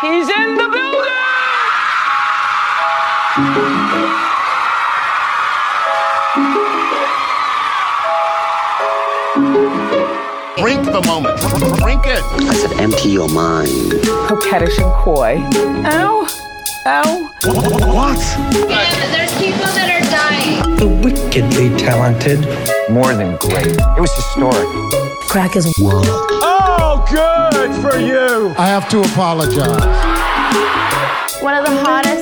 He's in the building! Drink the moment. Drink it. I said, empty your mind. Coquettish and coy. Ow. Ow. What? Yeah, there's people that are dying. The wickedly talented. More than great. It was historic. Crack is Oh, good for you. I have to apologize. One of the hottest.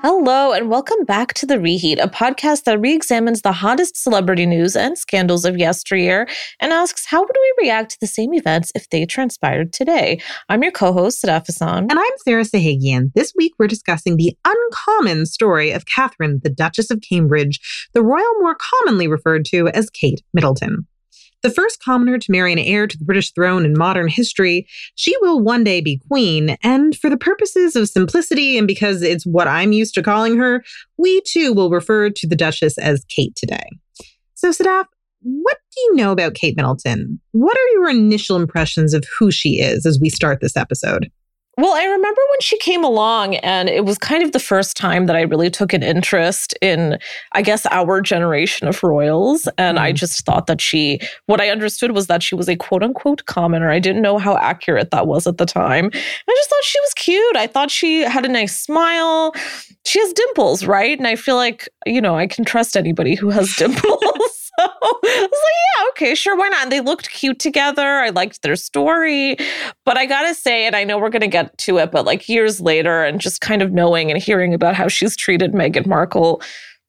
Hello, and welcome back to The Reheat, a podcast that re examines the hottest celebrity news and scandals of yesteryear and asks how would we react to the same events if they transpired today? I'm your co host, Sadaf Ahsan. And I'm Sarah Sahagian. This week, we're discussing the uncommon story of Catherine, the Duchess of Cambridge, the royal more commonly referred to as Kate Middleton. The first commoner to marry an heir to the British throne in modern history, she will one day be queen. And for the purposes of simplicity and because it's what I'm used to calling her, we too will refer to the Duchess as Kate today. So, Sadaf, what do you know about Kate Middleton? What are your initial impressions of who she is as we start this episode? Well, I remember when she came along, and it was kind of the first time that I really took an interest in, I guess, our generation of royals. And I mm-hmm. just thought that she, what I understood was that she was a quote unquote commoner. I didn't know how accurate that was at the time. I just thought she was cute. I thought she had a nice smile. She has dimples, right? And I feel like, you know, I can trust anybody who has dimples. I was like, yeah, okay, sure, why not? And they looked cute together. I liked their story. But I gotta say, and I know we're gonna get to it, but like years later, and just kind of knowing and hearing about how she's treated Meghan Markle,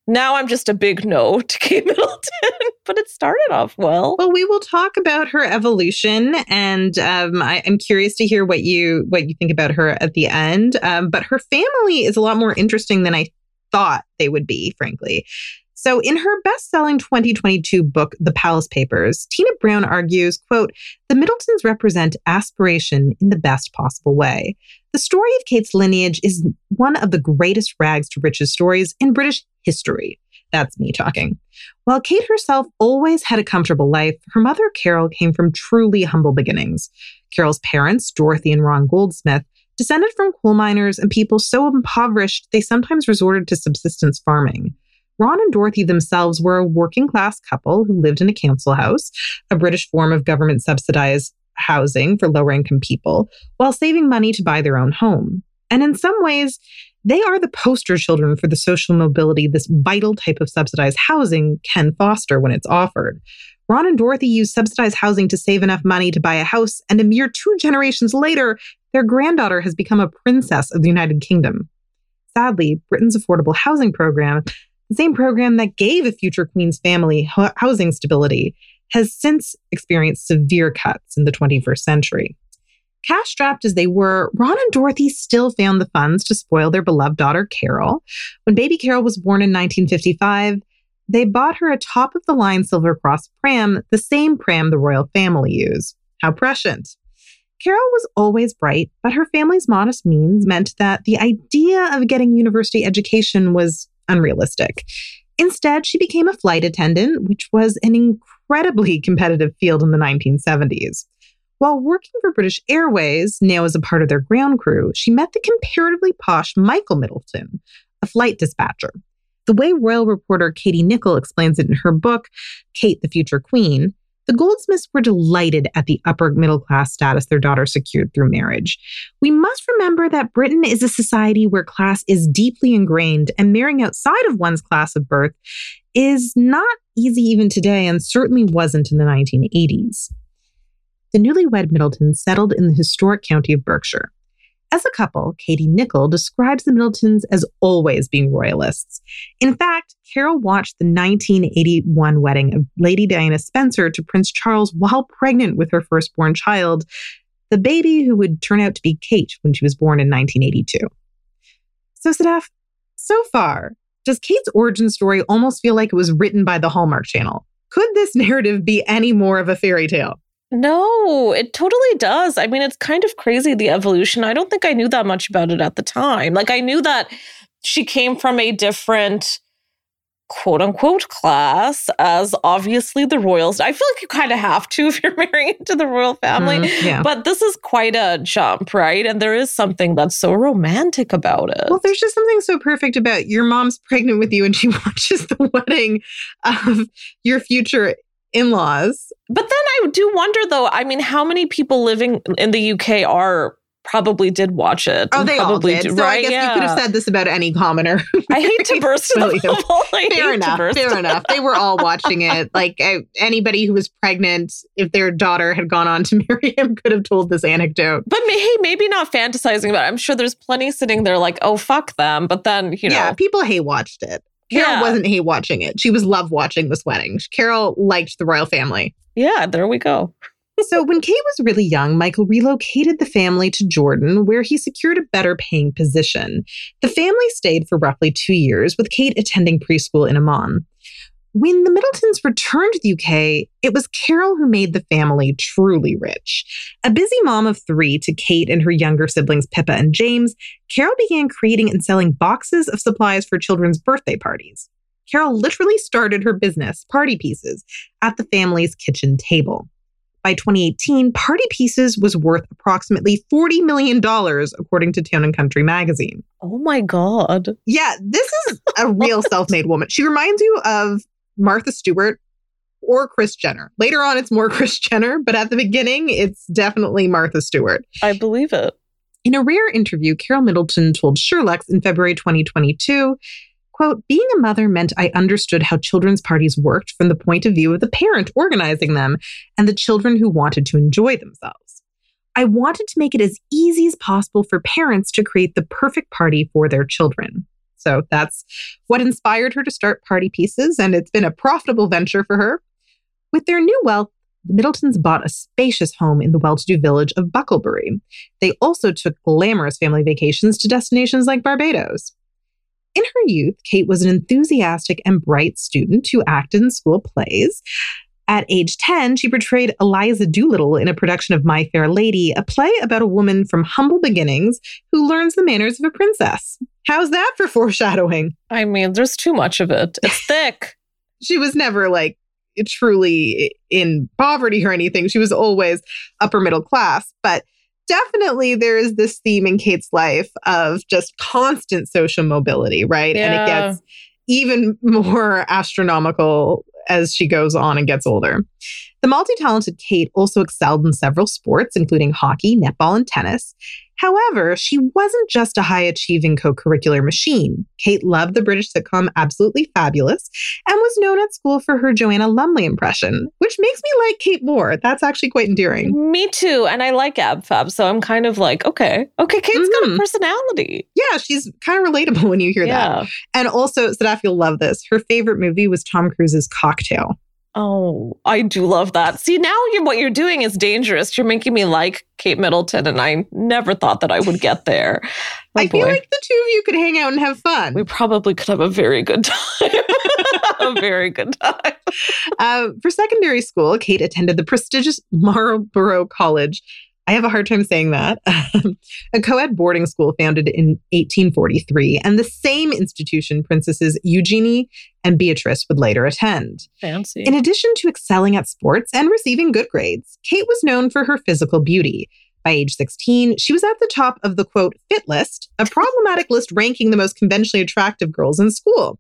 now I'm just a big no to Kate Middleton. but it started off well. Well, we will talk about her evolution, and um, I, am curious to hear what you what you think about her at the end. Um, but her family is a lot more interesting than I thought they would be, frankly. So in her best-selling 2022 book, The Palace Papers, Tina Brown argues, quote, the Middletons represent aspiration in the best possible way. The story of Kate's lineage is one of the greatest rags to riches stories in British history. That's me talking. While Kate herself always had a comfortable life, her mother, Carol, came from truly humble beginnings. Carol's parents, Dorothy and Ron Goldsmith, descended from coal miners and people so impoverished they sometimes resorted to subsistence farming. Ron and Dorothy themselves were a working class couple who lived in a council house, a British form of government subsidized housing for lower income people, while saving money to buy their own home. And in some ways, they are the poster children for the social mobility this vital type of subsidized housing can foster when it's offered. Ron and Dorothy used subsidized housing to save enough money to buy a house, and a mere two generations later, their granddaughter has become a princess of the United Kingdom. Sadly, Britain's affordable housing program the same program that gave a future queen's family housing stability has since experienced severe cuts in the 21st century. Cash strapped as they were, Ron and Dorothy still found the funds to spoil their beloved daughter, Carol. When baby Carol was born in 1955, they bought her a top of the line Silver Cross pram, the same pram the royal family used. How prescient. Carol was always bright, but her family's modest means meant that the idea of getting university education was unrealistic. Instead, she became a flight attendant, which was an incredibly competitive field in the 1970s. While working for British Airways, now as a part of their ground crew, she met the comparatively posh Michael Middleton, a flight dispatcher. The way royal reporter Katie Nicholl explains it in her book, Kate the Future Queen, the Goldsmiths were delighted at the upper middle class status their daughter secured through marriage. We must remember that Britain is a society where class is deeply ingrained, and marrying outside of one's class of birth is not easy even today, and certainly wasn't in the 1980s. The newlywed Middletons settled in the historic county of Berkshire. As a couple, Katie Nicholl describes the Middletons as always being royalists. In fact, Carol watched the 1981 wedding of Lady Diana Spencer to Prince Charles while pregnant with her firstborn child, the baby who would turn out to be Kate when she was born in 1982. So, Sadaf, so far, does Kate's origin story almost feel like it was written by the Hallmark Channel? Could this narrative be any more of a fairy tale? No, it totally does. I mean, it's kind of crazy the evolution. I don't think I knew that much about it at the time. Like, I knew that she came from a different quote unquote class as obviously the royals. I feel like you kind of have to if you're marrying into the royal family. Mhm, yeah. But this is quite a jump, right? And there is something that's so romantic about it. Well, there's just something so perfect about your mom's pregnant with you and she watches the wedding of your future in laws. But then I do wonder though, I mean, how many people living in the UK are probably did watch it? Oh, they all probably did. do- So I right? guess yeah. you could have said this about any commoner. I hate to burst the bubble. Fair enough. Fair enough. They were all watching it. Like uh, anybody who was pregnant, if their daughter had gone on to marry him, could have told this anecdote. But hey, maybe not fantasizing about it. I'm sure there's plenty sitting there like, oh, fuck them. But then, you know, yeah, people hate watched it. Carol Yeah. wasn't hate watching it. She was love watching this wedding. Carol liked the royal family. yeah, there we go. so when Kate was really young, Michael relocated the family to Jordan, where he secured a better paying position. The family stayed for roughly two years, with Kate attending preschool in Amman. When the Middletons returned to the UK, it was Carol who made the family truly rich. A busy mom of three to Kate and her younger siblings, Pippa and James, Carol began creating and selling boxes of supplies for children's birthday parties. Carol literally started her business, Party Pieces, at the family's kitchen table. By 2018, Party Pieces was worth approximately $40 million, according to Town and Country magazine. Oh my God. Yeah, this is a real self made woman. She reminds you of Martha Stewart or Kris Jenner. Later on, it's more Kris Jenner, but at the beginning, it's definitely Martha Stewart. I believe it. In a rare interview, Carol Middleton told Sherlock in February 2022, quote, being a mother meant I understood how children's parties worked from the point of view of the parent organizing them and the children who wanted to enjoy themselves. I wanted to make it as easy as possible for parents to create the perfect party for their children. So that's what inspired her to start Party Pieces, and it's been a profitable venture for her. With their new wealth, the Middletons bought a spacious home in the well to do village of Bucklebury. They also took glamorous family vacations to destinations like Barbados. In her youth, Kate was an enthusiastic and bright student who acted in school plays. At age 10, she portrayed Eliza Doolittle in a production of My Fair Lady, a play about a woman from humble beginnings who learns the manners of a princess. How's that for foreshadowing? I mean, there's too much of it. It's thick. She was never like truly in poverty or anything. She was always upper middle class, but definitely there is this theme in Kate's life of just constant social mobility, right? And it gets even more astronomical as she goes on and gets older. The multi talented Kate also excelled in several sports, including hockey, netball, and tennis. However, she wasn't just a high achieving co curricular machine. Kate loved the British sitcom Absolutely Fabulous and was known at school for her Joanna Lumley impression, which makes me like Kate more. That's actually quite endearing. Me too. And I like Ab Fab. So I'm kind of like, okay, okay, Kate's got a Mhm. personality. Yeah, she's kind of relatable when you hear that. And also, Sadaf, you'll love this. Her favorite movie was Tom Cruise's Cocktail. Oh, I do love that. See, now you're, what you're doing is dangerous. You're making me like Kate Middleton, and I never thought that I would get there. Oh, I feel like the two of you could hang out and have fun. we probably could have a very good time. a very good time. Uh, for secondary school, Kate attended the prestigious Marlborough College. I have a hard time saying that. a co ed boarding school founded in 1843, and the same institution Princesses Eugenie and Beatrice would later attend. Fancy. In addition to excelling at sports and receiving good grades, Kate was known for her physical beauty. By age 16, she was at the top of the quote, fit list, a problematic list ranking the most conventionally attractive girls in school.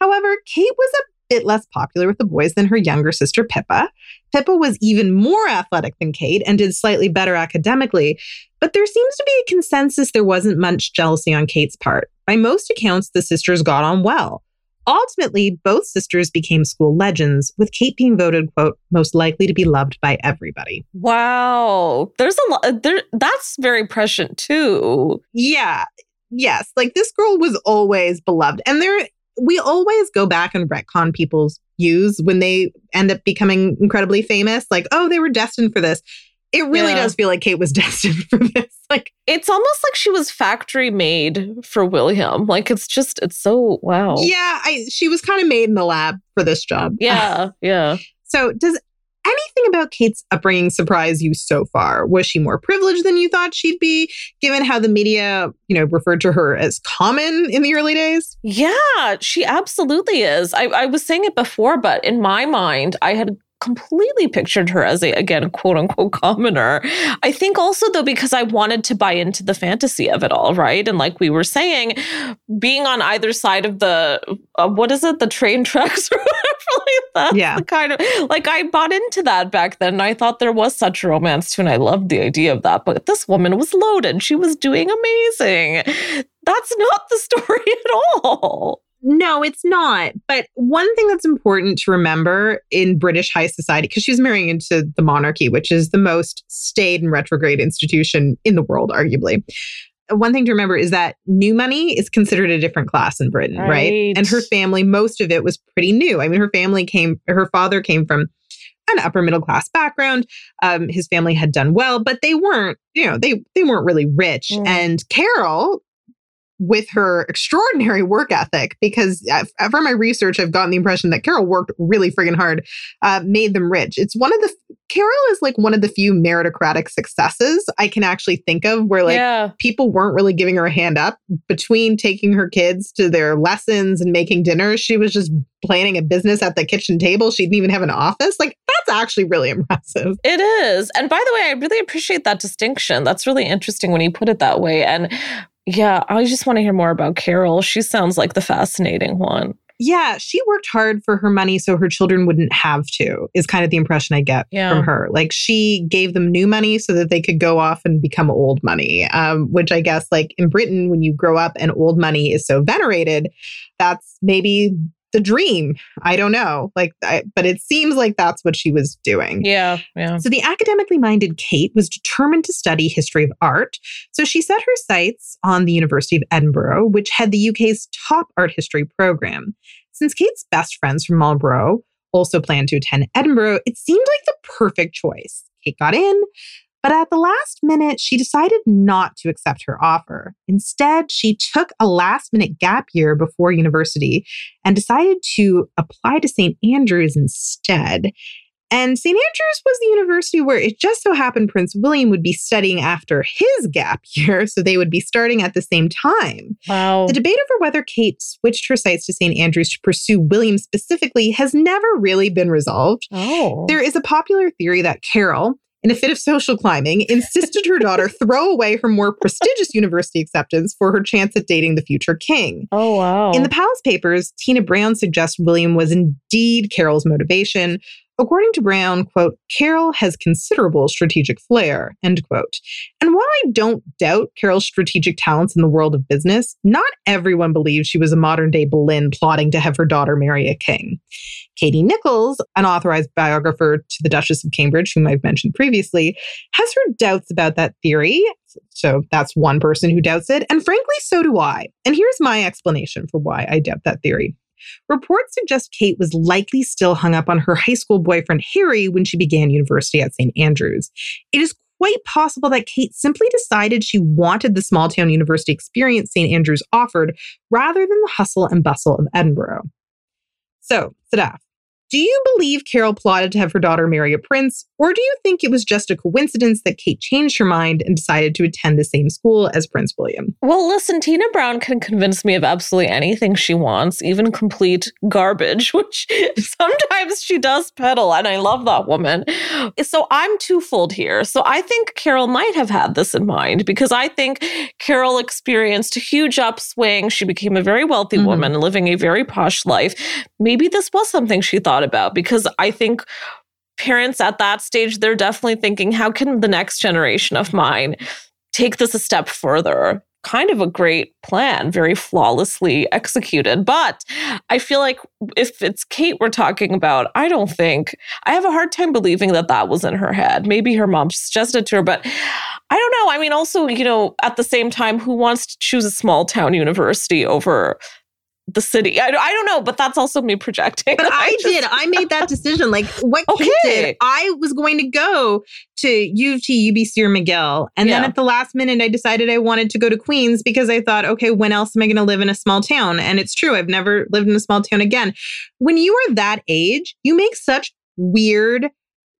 However, Kate was a bit less popular with the boys than her younger sister Pippa. Pippa was even more athletic than Kate and did slightly better academically, but there seems to be a consensus there wasn't much jealousy on Kate's part. By most accounts, the sisters got on well. Ultimately, both sisters became school legends, with Kate being voted, quote, most likely to be loved by everybody. wow. There's a lot. Uh, there, that's very prescient too. Yeah. Yes. Like this girl was always beloved. And there, we always go back and retcon people's views when they end up becoming incredibly famous. Like, oh, they were destined for this. It really Yeah. does feel like Kate was destined for this. Like, It's almost like she was factory made for William. Like it's just, it's so wow. yeah, I, she was kind of made in the lab for this job. Yeah. Yeah. So, does anything about Kate's upbringing surprise you so far? Was she more privileged than you thought she'd be, given how the media, you know, referred to her as common in the early days? Yeah, she absolutely is. I, I was saying it before, but in my mind, I had completely pictured her as a again quote unquote commoner. I think also though because i wanted to buy into the fantasy of it all right? And like we were saying being on either side of the uh, what is it? The train tracks or whatever like that's Yeah. the kind of like i bought into that back then and i thought there was such a romance too and i loved the idea of that but this woman was loaded she was doing amazing. That's not the story at all No, it's not. But one thing that's important to remember in British high society, because she's marrying into the monarchy, which is the most staid and retrograde institution in the world, arguably. One thing to remember is that new money is considered a different class in Britain, right? Right. And her family, most of it was pretty new. I mean, her family came, her father came from an upper middle class background. Um, his family had done well, but they weren't, you know, they they weren't really rich. Mm. And Carol, with her extraordinary work ethic, because uh, from my research, I've gotten the impression that Carol worked really friggin' hard, uh, made them rich. It's one of the Carol is like one of the few meritocratic successes I can actually think of where like yeah people weren't really giving her a hand up between taking her kids to their lessons and making dinner. She was just planning a business at the kitchen table. She didn't even have an office. Like that's actually really impressive. It is. And by the way, I really appreciate that distinction. That's really interesting when you put it that way. And yeah, I just want to hear more about Carol. She sounds like the fascinating one. Yeah, she worked hard for her money so her children wouldn't have to, is kind of the impression I get Yeah. from her. Like she gave them new money so that they could go off and become old money, um, which I guess, like in Britain, when you grow up and old money is so venerated, that's maybe the dream. I don't know. Like, I, but it seems like that's what she was doing. Yeah, yeah. So the academically minded Kate was determined to study history of art. So she set her sights on the University of Edinburgh, which had the UK's top art history program. Since Kate's best friends from Marlborough also planned to attend Edinburgh, it seemed like the perfect choice. Kate got in, but at the last minute, she decided not to accept her offer. Instead, she took a last minute gap year before university and decided to apply to St. Andrews instead. And St. Andrews was the university where it just so happened Prince William would be studying after his gap year, so they would be starting at the same time. Wow. The debate over whether Kate switched her sights to St. Andrews to pursue William specifically has never really been resolved. Oh. There is a popular theory that Carol, in a fit of social climbing, insisted her daughter throw away her more prestigious university acceptance for her chance at dating the future king. Oh, wow. In the Palace Papers, Tina Brown suggests William was indeed Carol's motivation. According to Brown, quote, Carol has considerable strategic flair, end quote. And while I don't doubt Carol's strategic talents in the world of business, not everyone believes she was a modern day Boleyn plotting to have her daughter marry a king. Katie Nicholls, an authorized biographer to the Duchess of Cambridge, whom I've mentioned previously, has her doubts about that theory. So that's one person who doubts it. And frankly, so do I. And here's my explanation for why I doubt that theory. Reports suggest Kate was likely still hung up on her high school boyfriend Harry when she began university at St. Andrews. It is quite possible that Kate simply decided she wanted the small town university experience St. Andrews offered rather than the hustle and bustle of Edinburgh. So, Sadaf, do you believe Carol plotted to have her daughter marry a prince, or do you think it was just a coincidence that Kate changed her mind and decided to attend the same school as Prince William? Well, listen, Tina Brown can convince me of absolutely anything she wants, even complete garbage, which sometimes she does peddle, and I love that woman. So I'm twofold here. So I think Carol might have had this in mind because I think Carol experienced a huge upswing. She became a very wealthy Mhm. woman living a very posh life. Maybe this was something she thought about because I think parents at that stage, they're definitely thinking, how can the next generation of mine take this a step further? Kind of a great plan, very flawlessly executed. But I feel like if it's Kate we're talking about, I don't think, I have a hard time believing that that was in her head. Maybe her mom suggested to her, but I don't know. I mean, also, you know, at the same time, who wants to choose a small town university over the city? I, I don't know, but that's also me projecting. But I, just- did. I made that decision. Like what Okay. did, I was going to go to U of T, UBC, or McGill. And then at the last minute, I decided I wanted to go to Queens because I thought, okay, when else am I going to live in a small town? And it's true. I've never lived in a small town again. When you are that age, you make such weird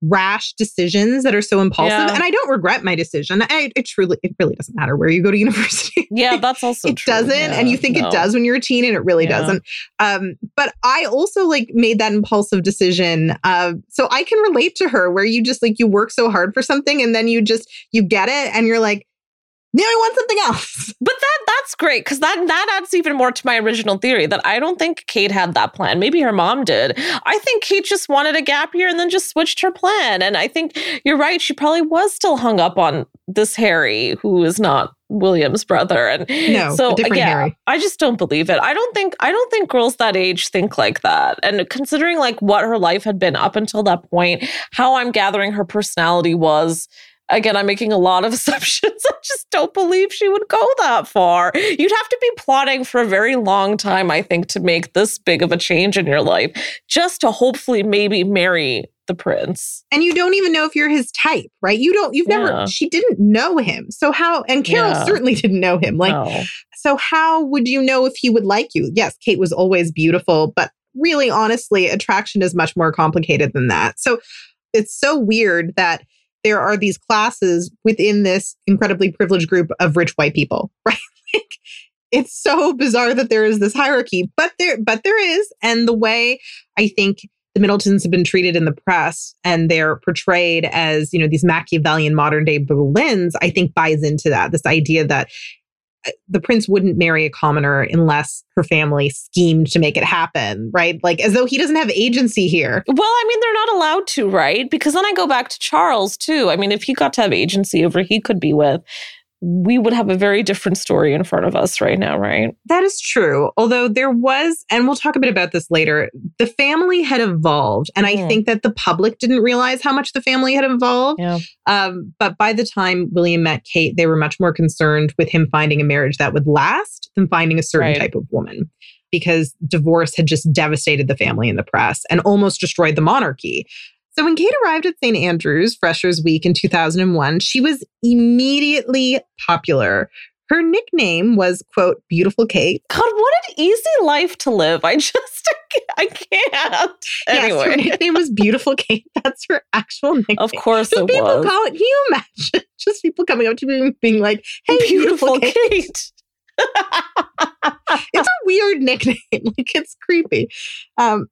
rash decisions that are so impulsive. Yeah. And I don't regret my decision. I, it truly, it really doesn't matter where you go to university. Yeah, that's also it true. doesn't Yeah, and you think no. it does when you're a teen and it really Yeah. doesn't um but i also like made that impulsive decision uh so i can relate to her where you just like you work so hard for something and then you just you get it and you're like now i want something else But that that's great because that that adds even more to my original theory that I don't think Kate had that plan. Maybe her mom did. I think Kate just wanted a gap year and then just switched her plan. And I think you're right. She probably was still hung up on this Harry, who is not William's brother. And No, so yeah, Harry. I just don't believe it. I don't think I don't think girls that age think like that. And considering like what her life had been up until that point, how I'm gathering her personality was again, I'm making a lot of assumptions. I just don't believe she would go that far. You'd have to be plotting for a very long time, I think, to make this big of a change in your life, just to hopefully maybe marry the prince. and you don't even know if you're his type right you don't you've never Yeah. she didn't know him so how and carol Yeah. certainly didn't know him like No. so how would you know if he would like you yes kate was always beautiful but really honestly attraction is much more complicated than that so it's so weird that there are these classes within this incredibly privileged group of rich white people right like it's so bizarre that there is this hierarchy but there but there is and the way i think the Middletons have been treated in the press and they're portrayed as, you know, these Machiavellian modern day Boleyns, I think buys into that. This idea that the prince wouldn't marry a commoner unless her family schemed to make it happen, right? Like as though he doesn't have agency here. Well, I mean, they're not allowed to, right? Because then I go back to Charles, too. I mean, if he got to have agency over who he could be with, we would have a very different story in front of us right now, right? That is true. Although there was, and we'll talk a bit about this later, the family had evolved. And I Mm. think that the public didn't realize how much the family had evolved. Yeah. Um, but by the time William met Kate, they were much more concerned with him finding a marriage that would last than finding a certain Right. type of woman. Because divorce had just devastated the family in the press and almost destroyed the monarchy. So when Kate arrived at St. Andrews Freshers Week in 2001, she was immediately popular. Her nickname was, quote, Beautiful Kate. God, what an easy life to live. I just, I can't. Yes, her nickname was Beautiful Kate. That's her actual nickname. of course Just it people was. call it. Can you imagine? Just people coming up to me and being like, "Hey, beautiful, Kate." Kate. It's a weird nickname. Like it's creepy. Um,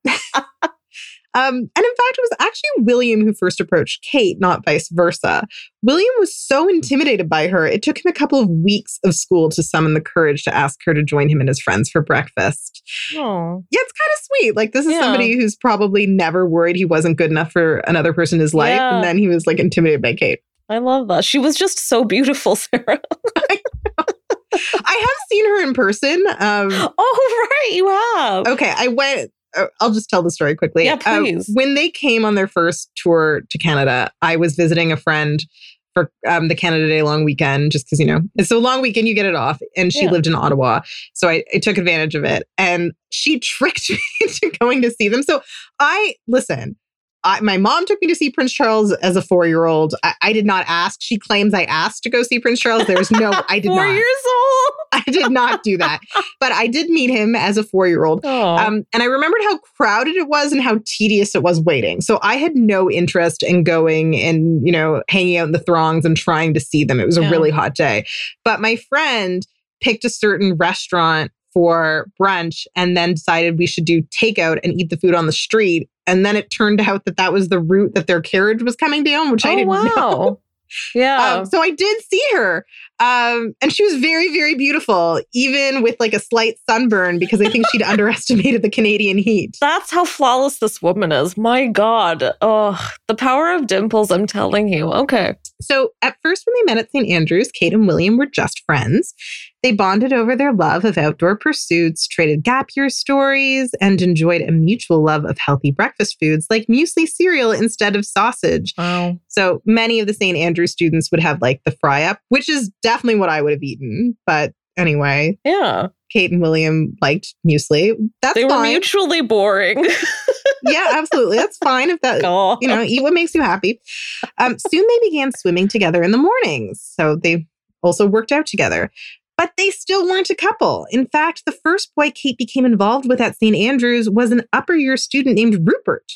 um, and in fact, it was actually William who first approached Kate, not vice versa. William was so intimidated by her, it took him a couple of weeks of school to summon the courage to ask her to join him and his friends for breakfast. Oh. Yeah, it's kind of sweet. Like this is Yeah. somebody who's probably never worried he wasn't good enough for another person in his life, Yeah. and then he was like intimidated by Kate. I love that. She was just so beautiful, Sarah. I have seen her in person. Um, Oh, right. You have. okay, I went. Uh, I'll just tell the story quickly. Yeah, Uh, please. when they came on their first tour to Canada, I was visiting a friend for um, the Canada Day long weekend, just because you know it's a long weekend, you get it off. And she Yeah. lived in Ottawa, so I, I took advantage of it. And she tricked me into going to see them. So I listen. I, my mom took me to see Prince Charles as a four year old. I, I did not ask. She claims I asked to go see Prince Charles. There's no, I did Four not. years old. I did not do that. But I did meet him as a four year old. Um, and I remembered how crowded it was and how tedious it was waiting. So I had no interest in going and, you know, hanging out in the throngs and trying to see them. It was a really hot day. But my friend picked a certain restaurant for brunch and then decided we should do takeout and eat the food on the street. And then it turned out that that was the route that their carriage was coming down, which I oh, didn't know. Yeah. Um, so I did see her. Um, and she was very, very beautiful, even with like a slight sunburn, because I think she'd underestimated the Canadian heat. That's how flawless this woman is. My God. Oh, the power of dimples, I'm telling you. Okay. So at first, when they met at St. Andrews, Kate and William were just friends. They bonded over their love of outdoor pursuits, traded gap year stories, and enjoyed a mutual love of healthy breakfast foods like muesli cereal instead of sausage. Wow. So many of the St. Andrews students would have like the fry up, which is definitely what I would have eaten. But anyway, Yeah. Kate and William liked muesli. That's They were fine. mutually boring. yeah, absolutely. That's fine if that God. you know, eat what makes you happy. Um, soon they began swimming together in the mornings. So they also worked out together. But they still weren't a couple. In fact, the first boy Kate became involved with at St. Andrews was an upper year student named Rupert.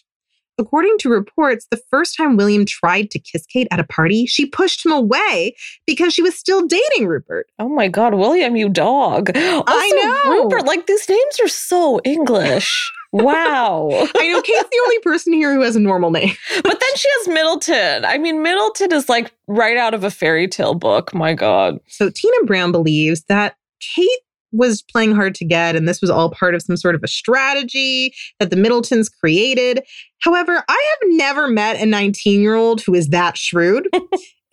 According to reports, the first time William tried to kiss Kate at a party, she pushed him away because she was still dating Rupert. Oh my God, William, you dog. Also, know. Rupert, like these names are so English. Wow. I know Kate's the only person here who has a normal name. but then she has Middleton. I mean, Middleton is like right out of a fairy tale book. My God. So Tina Brown believes that Kate was playing hard to get and this was all part of some sort of a strategy that the Middletons created. However, I have never met a 19 year old who is that shrewd.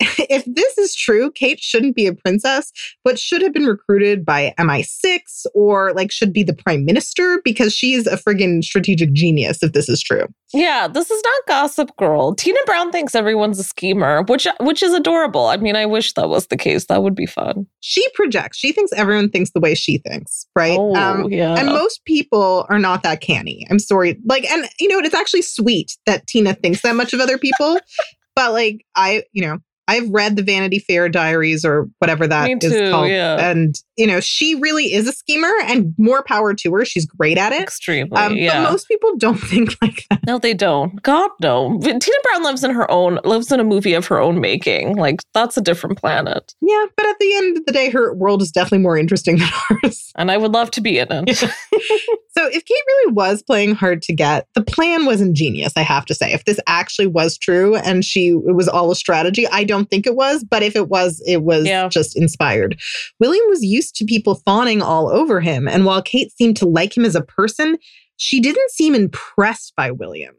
if this is true, Kate shouldn't be a princess, but should have been recruited by MI6 or like should be the prime minister because she's a friggin' strategic genius if this is true. Yeah, this is not Gossip Girl. Tina Brown thinks everyone's a schemer, which which is adorable. I mean, I wish that was the case. That would be fun. She projects. She thinks everyone thinks the way she thinks, right? Oh, um, yeah. And most people are not that canny. I'm sorry. Like, and you know, it's actually sweet that Tina thinks that much of other people. but like, I, you know, I've read the Vanity Fair diaries or whatever that Me is too, called. yeah. And, you know, she really is a schemer and more power to her. She's great at it. Extremely. Um, yeah. But most people don't think like that. no, they don't. God no. Tina Brown lives in her own lives in a movie of her own making. Like that's a different planet. Yeah. But at the end of the day, her world is definitely more interesting than ours. And I would love to be in it. So if Kate really was playing hard to get, the plan was ingenious, I have to say. If this actually was true and she it was all a strategy, I don't think it was, but if it was, it was Yeah. just inspired. William was used to people fawning all over him, and while Kate seemed to like him as a person, she didn't seem impressed by William.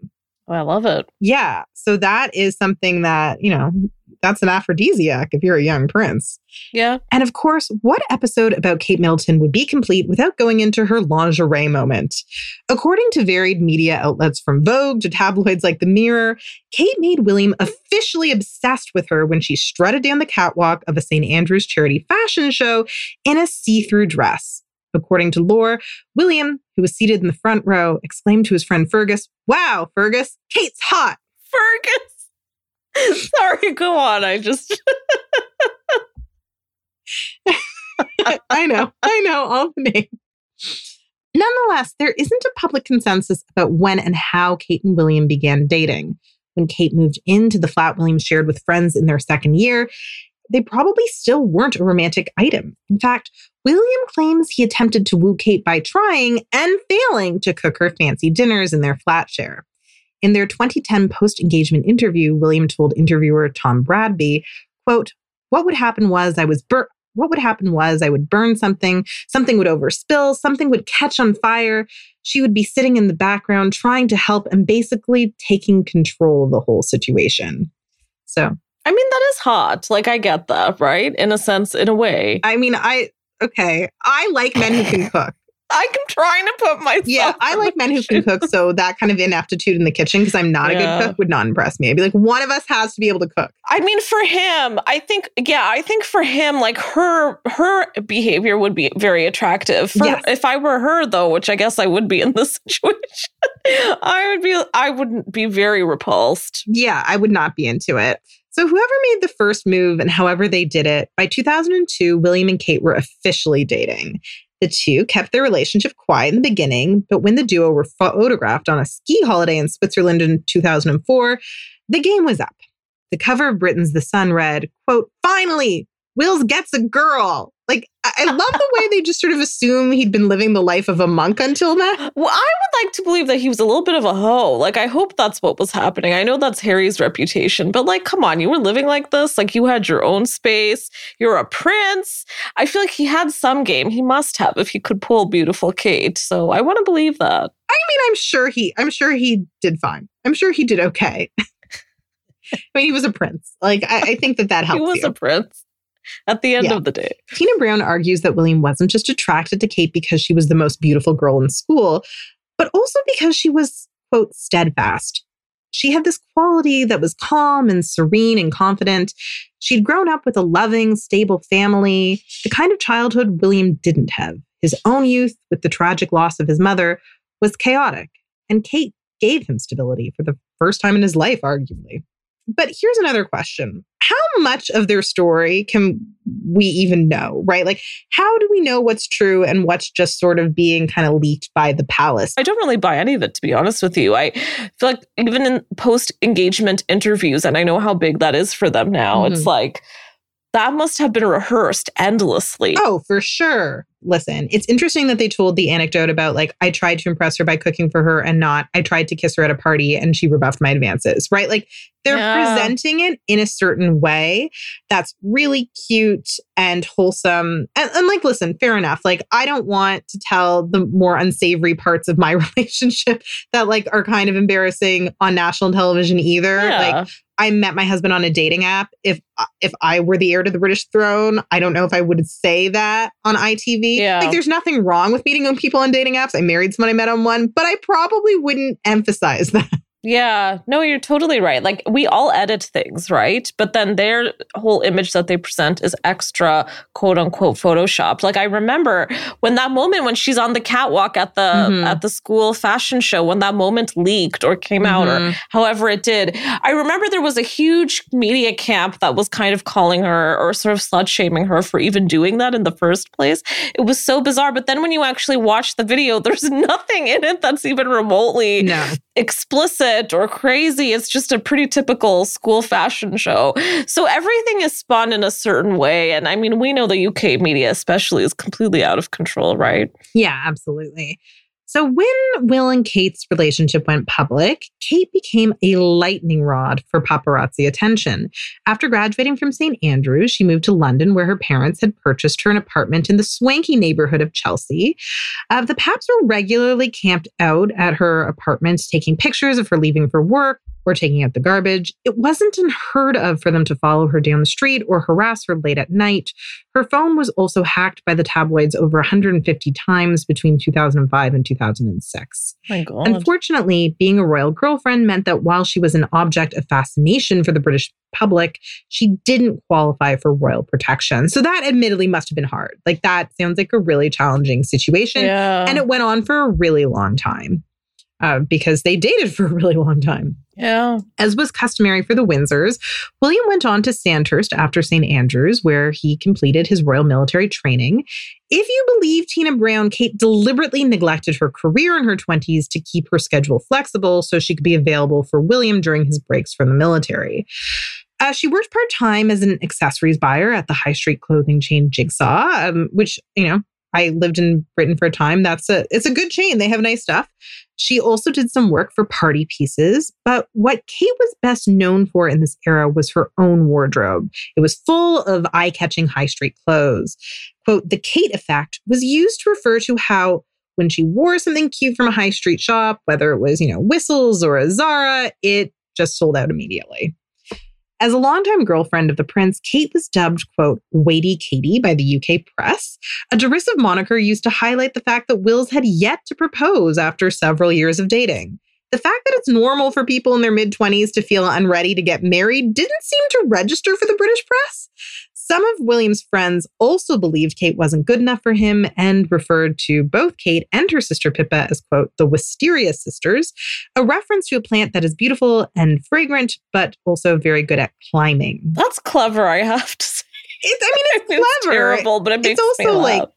Oh, I love it. Yeah, so that is something that, you know, that's an aphrodisiac if you're a young prince. Yeah. And of course, what episode about Kate Middleton would be complete without going into her lingerie moment? According to varied media outlets from Vogue to tabloids like The Mirror, Kate made William officially obsessed with her when she strutted down the catwalk of a St. Andrew's charity fashion show in a see through dress. According to lore, William, who was seated in the front row, exclaimed to his friend Fergus, Wow, Fergus, Kate's hot. Fergus. Sorry, go on. I just I know, I know all the names. Nonetheless, there isn't a public consensus about when and how Kate and William began dating. When Kate moved into the flat William shared with friends in their second year, they probably still weren't a romantic item. In fact, William claims he attempted to woo Kate by trying and failing to cook her fancy dinners in their flat share. In their 2010 post engagement interview, William told interviewer Tom Bradby, quote, what would happen was I was bur- what would happen was I would burn something, something would overspill, something would catch on fire. She would be sitting in the background trying to help and basically taking control of the whole situation. So, I mean that is hot. Like I get that, right? In a sense, in a way. I mean, I okay, I like men who can cook. I'm trying to put myself. Yeah, I like men who can cook. So that kind of inaptitude in the kitchen, because I'm not a good cook, would not impress me. I'd be like, one of us has to be able to cook. I mean, for him, I think, yeah, I think for him, like her, her behavior would be very attractive. For, Yes. If I were her, though, which I guess I would be in this situation, I would be, I wouldn't be very repulsed. Yeah, I would not be into it. So, whoever made the first move and however they did it, by 2002, William and Kate were officially dating. The two kept their relationship quiet in the beginning, but when the duo were photographed on a ski holiday in Switzerland in 2004, the game was up. The cover of Britain's The Sun read, quote, finally, Wills gets a girl. I love the way they just sort of assume he'd been living the life of a monk until then. Well, I would like to believe that he was a little bit of a hoe. Like, I hope that's what was happening. I know that's Harry's reputation, but like, come on, you were living like this. Like, you had your own space. You're a prince. I feel like he had some game. He must have if he could pull beautiful Kate. So I want to believe that. I mean, I'm sure he, I'm sure he did fine. I'm sure he did okay. I mean, he was a prince. Like, I, I think that that helps he was you. a prince at the end Yeah. of the day. Tina Brown argues that William wasn't just attracted to Kate because she was the most beautiful girl in school, but also because she was, quote, steadfast. She had this quality that was calm and serene and confident. She'd grown up with a loving, stable family, the kind of childhood William didn't have. His own youth, with the tragic loss of his mother, was chaotic, and Kate gave him stability for the first time in his life, arguably. But here's another question how much of their story can we even know, right? Like, how do we know what's true and what's just sort of being kind of leaked by the palace? I don't really buy any of it, to be honest with you. I feel like even in post engagement interviews, and I know how big that is for them now, Mhm. it's like that must have been rehearsed endlessly. Oh, for sure. Listen, it's interesting that they told the anecdote about like, I tried to impress her by cooking for her and not, I tried to kiss her at a party and she rebuffed my advances, right? Like they're Yeah. presenting it in a certain way that's really cute and wholesome. And, and like, listen, fair enough. Like, I don't want to tell the more unsavory parts of my relationship that like are kind of embarrassing on national television either. Yeah. Like, I met my husband on a dating app. If uh, if I were the heir to the British throne, I don't know if I would say that on ITV. Yeah. Like there's nothing wrong with meeting on people on dating apps. I married someone I met on one, but I probably wouldn't emphasize that. Yeah, no, you're totally right. Like we all edit things, right? But then their whole image that they present is extra quote unquote photoshopped. Like I remember when that moment when she's on the catwalk at the Mhm. at the school fashion show, when that moment leaked or came out or Mhm. however it did. I remember there was a huge media camp that was kind of calling her or sort of slut shaming her for even doing that in the first place. It was so bizarre. But then when you actually watch the video, there's nothing in it that's even remotely No. explicit or crazy. It's just a pretty typical school fashion show. So everything is spun in a certain way. And I mean, we know the UK media, especially, is completely out of control, right? Yeah, absolutely. So when Will and Kate's relationship went public, Kate became a lightning rod for paparazzi attention. After graduating from St. Andrews, she moved to London, where her parents had purchased her an apartment in the swanky neighborhood of Chelsea. Uh, the Paps were regularly camped out at her apartment, taking pictures of her leaving for work or taking out the garbage. It wasn't unheard of for them to follow her down the street or harass her late at night. Her phone was also hacked by the tabloids over 150 times between 2005 and 2006. My God. Unfortunately, being a royal girlfriend meant that while she was an object of fascination for the British public, she didn't qualify for royal protection. So that admittedly must have been hard. Like that sounds like a really challenging situation. yeah. And it went on for a really long time uh, because they dated for a really long time. yeah. As was customary for the Windsors, William went on to Sandhurst after St. Andrews, where he completed his Royal Military training. If you believe Tina Brown, Kate deliberately neglected her career in her 20s to keep her schedule flexible so she could be available for William during his breaks from the military. Uh, she worked part time as an accessories buyer at the high street clothing chain Jigsaw, um, which, you know, I lived in Britain for a time. That's a it's a good chain. They have nice stuff. She also did some work for party pieces, but what Kate was best known for in this era was her own wardrobe. It was full of eye-catching high street clothes. Quote, the Kate effect was used to refer to how when she wore something cute from a high street shop, whether it was, you know, whistles or a Zara, it just sold out immediately. As a longtime girlfriend of the prince, Kate was dubbed, quote, Waity Katie by the UK press, a derisive moniker used to highlight the fact that Wills had yet to propose after several years of dating. The fact that it's normal for people in their mid 20s to feel unready to get married didn't seem to register for the British press. Some of William's friends also believed Kate wasn't good enough for him and referred to both Kate and her sister Pippa as, quote, the Wisteria sisters, a reference to a plant that is beautiful and fragrant, but also very good at climbing. That's clever, I have to say. It's, I mean, it's It's clever. terrible, but it makes it's me also like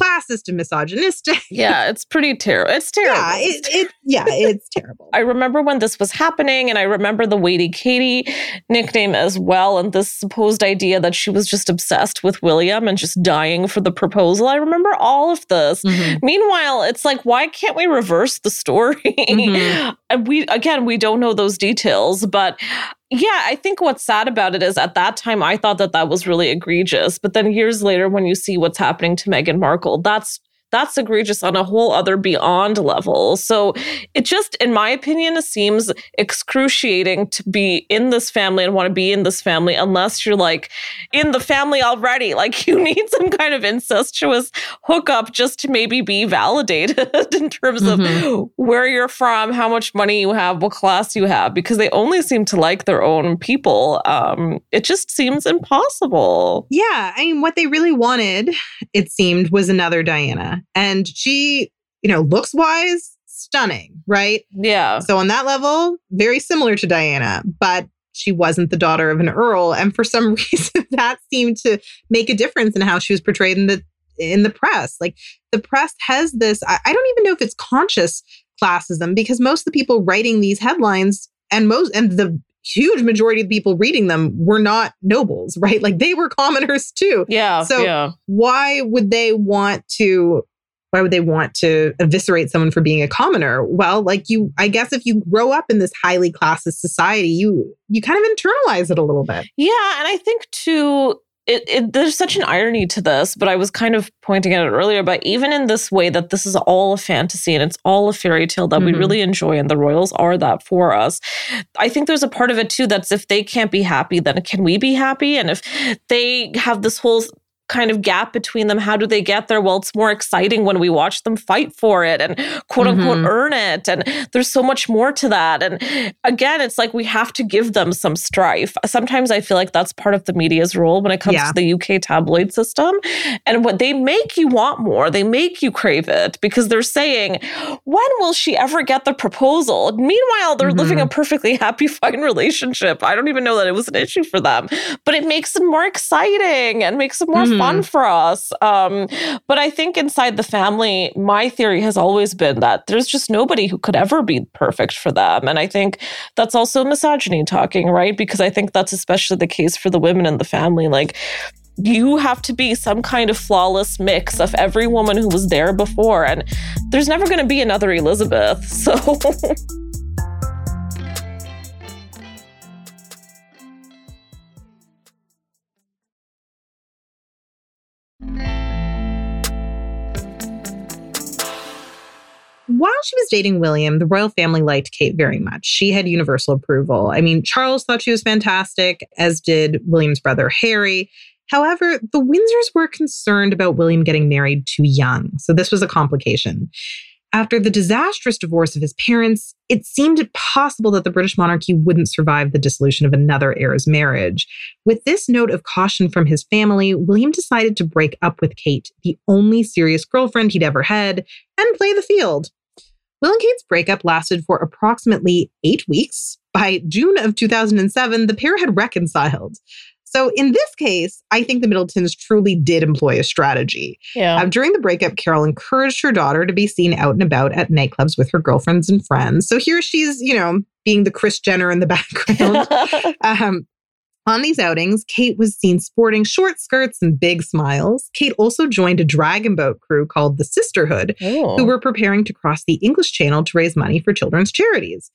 classist and misogynistic. yeah, it's pretty terrible. It's terrible. Yeah, it, it yeah, it's terrible. I remember when this was happening, and I remember the Waity Katie nickname as well, and this supposed idea that she was just obsessed with William and just dying for the proposal. I remember all of this. Mhm. Meanwhile, it's like, why can't we reverse the story? Mhm. And we again, we don't know those details, but yeah, I think what's sad about it is at that time I thought that that was really egregious, but then years later, when you see what's happening to Meghan Markle, that's that's egregious on a whole other beyond level. So it just, in my opinion, it seems excruciating to be in this family and want to be in this family unless you're like in the family already. Like you need some kind of incestuous hookup just to maybe be validated in terms of Mhm. where you're from, how much money you have, what class you have, because they only seem to like their own people. Um, it just seems impossible. Yeah, I mean, what they really wanted, it seemed, was another Diana, and she, you know, looks wise, stunning, right? Yeah. So on that level, very similar to Diana, but she wasn't the daughter of an earl, and for some reason that seemed to make a difference in how she was portrayed in the in the press. Like the press has this. I, I don't even know if it's conscious classism because most of the people writing these headlines and most and the huge majority of people reading them were not nobles, right? Like they were commoners too. Yeah. So yeah. why would they want to why would they want to eviscerate someone for being a commoner well like you i guess if you grow up in this highly classist society you you kind of internalize it a little bit Yeah, and I think too. It, it, there's such an irony to this, but I was kind of pointing at it earlier. But even in this way, that this is all a fantasy and it's all a fairy tale that we Mhm. really enjoy, and the royals are that for us. I think there's a part of it too that's if they can't be happy, then can we be happy? And if they have this whole kind of gap between them, how do they get there? Well, it's more exciting when we watch them fight for it and quote unquote Mhm. earn it. And there's so much more to that. And again, it's like we have to give them some strife. Sometimes I feel like that's part of the media's role when it comes Yeah. to the UK tabloid system. And what they make you want more, they make you crave it because they're saying, when will she ever get the proposal? Meanwhile, they're living a perfectly happy, fine relationship. I don't even know that it was an issue for them, but it makes it more exciting and makes it more Mhm. Fun for us. Um, but I think inside the family, my theory has always been that there's just nobody who could ever be perfect for them. And I think that's also misogyny talking, right? Because I think that's especially the case for the women in the family. Like, you have to be some kind of flawless mix of every woman who was there before. And there's never going to be another Elizabeth. So. While she was dating William, the royal family liked Kate very much. She had universal approval. I mean, Charles thought she was fantastic, as did William's brother Harry. However, the Windsors were concerned about William getting married too young. So this was a complication. After the disastrous divorce of his parents, it seemed possible that the British monarchy wouldn't survive the dissolution of another heir's marriage. With this note of caution from his family, William decided to break up with Kate, the only serious girlfriend he'd ever had, and play the field. Will and Kate's breakup lasted for approximately eight weeks. By June of 2007, the pair had reconciled. So, in this case, I think the Middletons truly did employ a strategy. Yeah. Uh, during the breakup, Carol encouraged her daughter to be seen out and about at nightclubs with her girlfriends and friends. So here she's, you know, being the Kris Jenner in the background. um, on these outings, Kate was seen sporting short skirts and big smiles. Kate also joined a dragon boat crew called the Sisterhood, Oh. who were preparing to cross the English Channel to raise money for children's charities.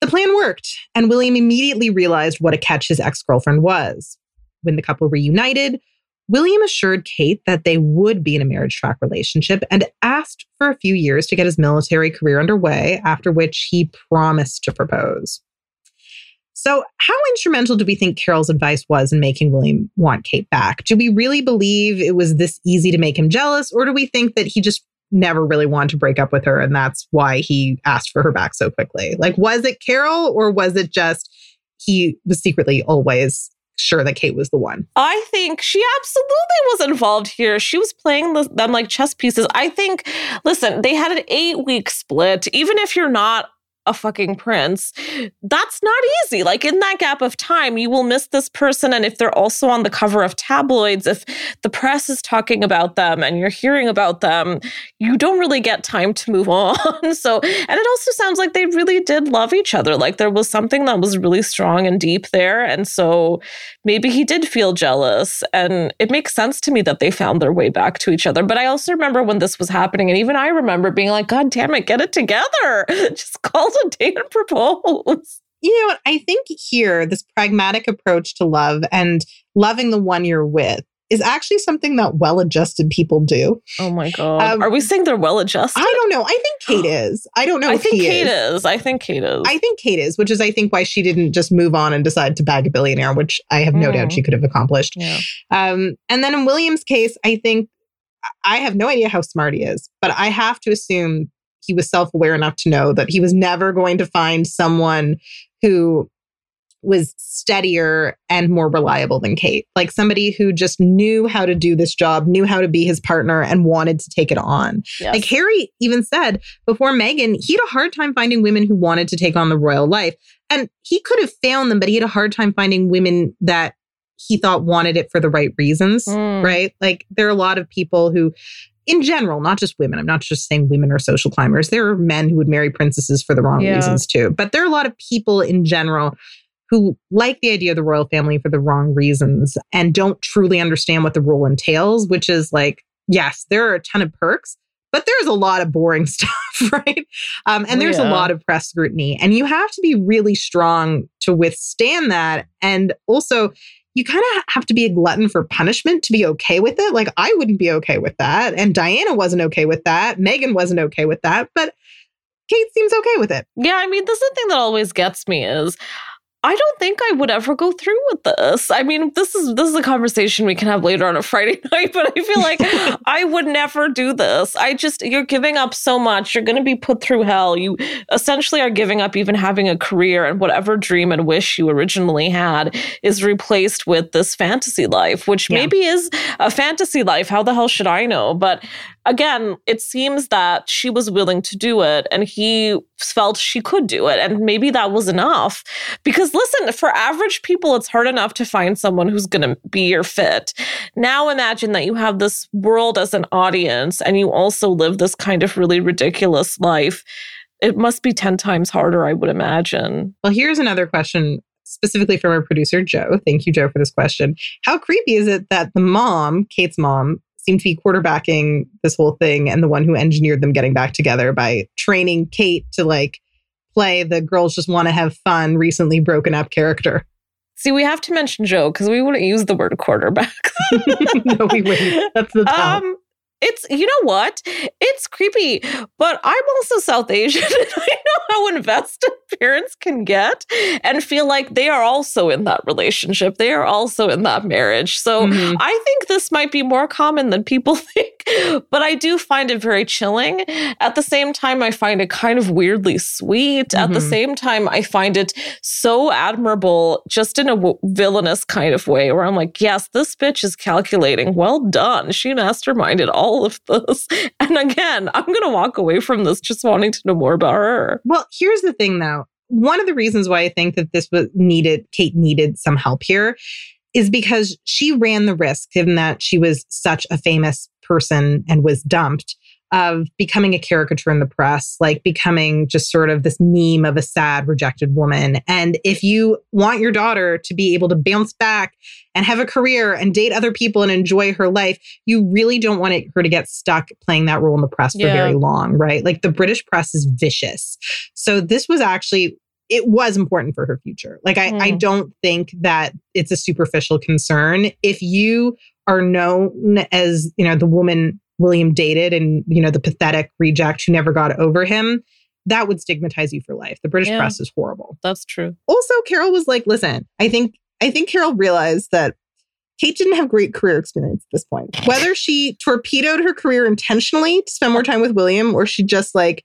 The plan worked, and William immediately realized what a catch his ex girlfriend was. When the couple reunited, William assured Kate that they would be in a marriage track relationship and asked for a few years to get his military career underway, after which he promised to propose. So, how instrumental do we think Carol's advice was in making William want Kate back? Do we really believe it was this easy to make him jealous, or do we think that he just never really wanted to break up with her and that's why he asked for her back so quickly? Like, was it Carol, or was it just he was secretly always sure that Kate was the one? I think she absolutely was involved here. She was playing the, them like chess pieces. I think, listen, they had an eight week split. Even if you're not a fucking prince, that's not easy. Like in that gap of time, you will miss this person. And if they're also on the cover of tabloids, if the press is talking about them and you're hearing about them, you don't really get time to move on. so, and it also sounds like they really did love each other. Like there was something that was really strong and deep there. And so, maybe he did feel jealous. And it makes sense to me that they found their way back to each other. But I also remember when this was happening, and even I remember being like, God damn it, get it together. Just call it a date and propose. You know? I think here, this pragmatic approach to love and loving the one you're with is actually something that well adjusted people do. Oh my God. Um, Are we saying they're well adjusted? I don't know. I think Kate is. I don't know I if think Kate is. is. I think Kate is. I think Kate is, which is, I think, why she didn't just move on and decide to bag a billionaire, which I have no Mm. doubt she could have accomplished. yeah. Um, and then in William's case, I think I have no idea how smart he is, but I have to assume he was self aware enough to know that he was never going to find someone who was steadier and more reliable than Kate. Like somebody who just knew how to do this job, knew how to be his partner, and wanted to take it on. Yes. Like Harry even said before Meghan, he had a hard time finding women who wanted to take on the royal life. And he could have found them, but he had a hard time finding women that he thought wanted it for the right reasons, Mm. right? Like there are a lot of people who, in general, not just women, I'm not just saying women are social climbers. There are men who would marry princesses for the wrong Yeah. reasons too. But there are a lot of people in general who like the idea of the royal family for the wrong reasons and don't truly understand what the role entails, which is like, yes, there are a ton of perks, but there's a lot of boring stuff, right? Um, and Oh, there's yeah. a lot of press scrutiny, and you have to be really strong to withstand that. And also, you kind of have to be a glutton for punishment to be okay with it. Like, I wouldn't be okay with that. And Diana wasn't okay with that. Meghan wasn't okay with that. But Kate seems okay with it. Yeah, I mean, this is the thing that always gets me is I don't think I would ever go through with this. I mean, this is this is a conversation we can have later on a Friday night, but I feel like I would never do this. I just you're giving up so much. You're going to be put through hell. You essentially are giving up even having a career and whatever dream and wish you originally had is replaced with this fantasy life, which Yeah. maybe is a fantasy life. How the hell should I know? But again, it seems that she was willing to do it and he felt she could do it. And maybe that was enough. Because listen, for average people, it's hard enough to find someone who's going to be your fit. Now imagine that you have this world as an audience and you also live this kind of really ridiculous life. It must be 10 times harder, I would imagine. Well, here's another question specifically from our producer, Joe. Thank you, Joe, for this question. How creepy is it that the mom, Kate's mom, seemed to be quarterbacking this whole thing and the one who engineered them getting back together by training Kate to like play the girls just want to have fun, recently broken up character? See, we have to mention Joe because we wouldn't use the word quarterback. no, we wouldn't. That's the top. Um, it's you know what? It's creepy, but I'm also South Asian, and I know how invested parents can get and feel like they are also in that relationship. They are also in that marriage. So Mhm. I think this might be more common than people think, but I do find it very chilling. At the same time, I find it kind of weirdly sweet. At the Mhm. same time, I find it so admirable, just in a w- villainous kind of way, where I'm like, yes, this bitch is calculating. Well done. She masterminded all of this. And again, I'm going to walk away from this just wanting to know more about her. Well, here's the thing though. One of the reasons why I think that this was needed, Kate needed some help here, is because she ran the risk, given that she was such a famous person and was dumped, of becoming a caricature in the press, like becoming just sort of this meme of a sad, rejected woman. And if you want your daughter to be able to bounce back and have a career and date other people and enjoy her life, you really don't want it, her to get stuck playing that role in the press for Yeah. very long, right? Like the British press is vicious. So this was actually it was important for her future. Like I, I Mm. don't think that it's a superficial concern. If you are known as, you know, the woman William dated and, you know, the pathetic reject who never got over him, that would stigmatize you for life. The British Yeah. press is horrible. That's true. Also, Carol was like, listen, I think I think Carol realized that Kate didn't have great career experience at this point. Whether she torpedoed her career intentionally to spend more time with William or she just like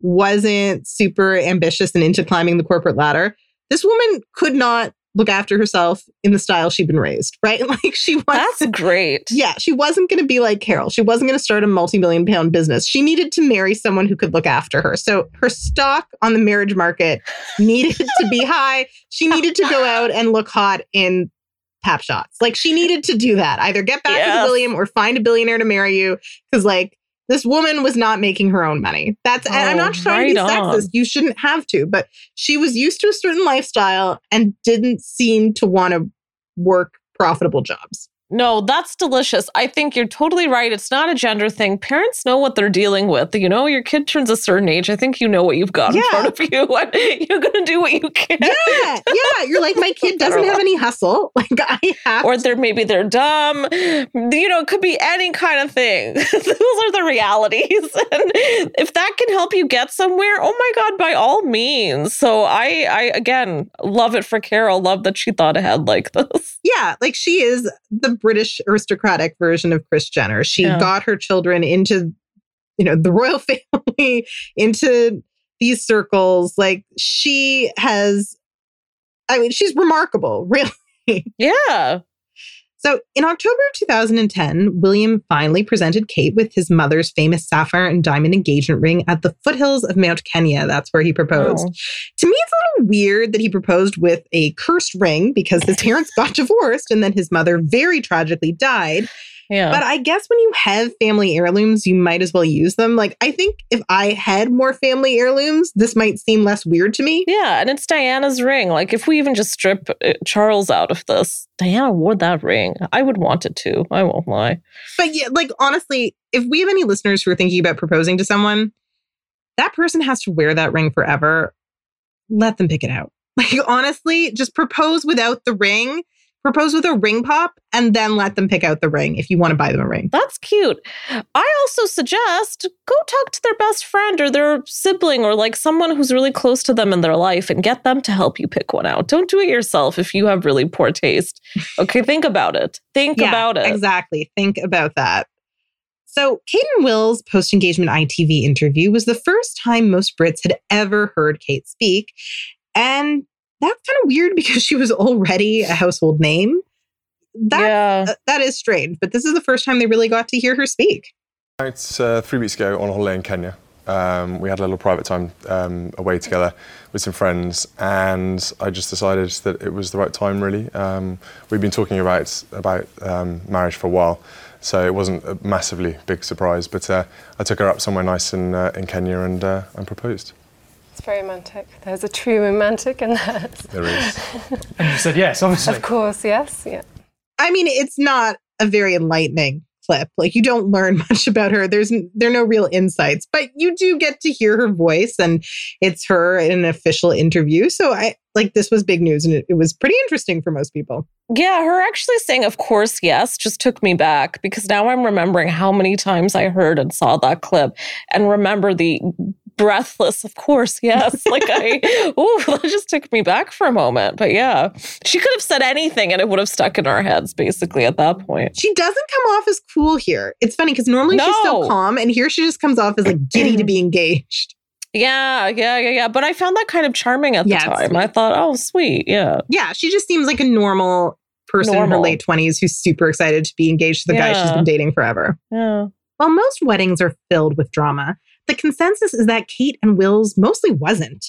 wasn't super ambitious and into climbing the corporate ladder, this woman could not look after herself in the style she'd been raised, right? Like she was That's great. yeah, she wasn't going to be like Carol. She wasn't going to start a multi million pound business. She needed to marry someone who could look after her. So her stock on the marriage market needed to be high. She needed to go out and look hot in pap shots. Like she needed to do that. Either get back Yes. with William or find a billionaire to marry you. Because, like, this woman was not making her own money. That's, and I'm Oh, not trying to be right on. sexist. You shouldn't have to, but she was used to a certain lifestyle and didn't seem to want to work profitable jobs. No, that's delicious. I think you're totally right. It's not a gender thing. Parents know what they're dealing with. You know, your kid turns a certain age. I think you know what you've got in front of you. And you're going to do what you can. Yeah, yeah. You're like, my kid doesn't have any hustle. Like I have. Or they're maybe they're dumb. You know, it could be any kind of thing. Those are the realities. And if that can help you get somewhere, oh my God, by all means. So I I again love it for Carol. Love that she thought ahead like this. yeah, like she is the British aristocratic version of Kris Jenner. She got her children into, you know, the royal family, into these circles. Like she has I mean, she's remarkable, really. Yeah. So in October of 2010, William finally presented Kate with his mother's famous sapphire and diamond engagement ring at the foothills of Mount Kenya. That's where he proposed. Oh. To me, it's a little weird that he proposed with a cursed ring because his parents got divorced and then his mother very tragically died. Yeah. But I guess when you have family heirlooms, you might as well use them. Like, I think if I had more family heirlooms, this might seem less weird to me. yeah. And it's Diana's ring. Like, if we even just strip uh, Charles out of this, Diana wore that ring. I would want it to. I won't lie. But yeah, like, honestly, if we have any listeners who are thinking about proposing to someone, that person has to wear that ring forever. Let them pick it out. Like, honestly, just propose without the ring, propose with a ring pop, and then let them pick out the ring if you want to buy them a ring. That's cute. I also suggest go talk to their best friend or their sibling or like someone who's really close to them in their life and get them to help you pick one out. Don't do it yourself if you have really poor taste. Okay, think about it. Think about it. Exactly. Think about that. So, Kate and Will's post engagement ITV interview was the first time most Brits had ever heard Kate speak. And that's kind of weird because she was already a household name. That, yeah. uh, that is strange, but this is the first time they really got to hear her speak. It's uh, three weeks ago on a holiday in Kenya. Um, we had a little private time um, away together with some friends, and I just decided that it was the right time. Really, um, we've been talking about about um, marriage for a while, so it wasn't a massively big surprise. But uh, I took her up somewhere nice in uh, in Kenya and uh, and proposed. It's very romantic. There's a true romantic in that. There is. And you said yes, obviously. Of course, yes, yeah. I mean, it's not a very enlightening clip. Like you don't learn much about her. There's there are no real insights, but you do get to hear her voice, and it's her in an official interview. So I like this was big news, and it, it was pretty interesting for most people. Yeah, her actually saying, of course, yes, just took me back because now I'm remembering how many times I heard and saw that clip and remember the breathless, of course, yes. like I, oh, that just took me back for a moment. But yeah, she could have said anything and it would have stuck in our heads basically at that point. She doesn't come off as cool here. It's funny because normally she's so calm, and here she just comes off as like giddy to be engaged. Yeah, yeah, yeah, yeah. But I found that kind of charming at the Yeah, time. I thought, oh, sweet. Yeah. Yeah, she just seems like a normal person in her late 20s who's super excited to be engaged to the guy she's been dating forever. Yeah. While most weddings are filled with drama, the consensus is that Kate and Will's mostly wasn't.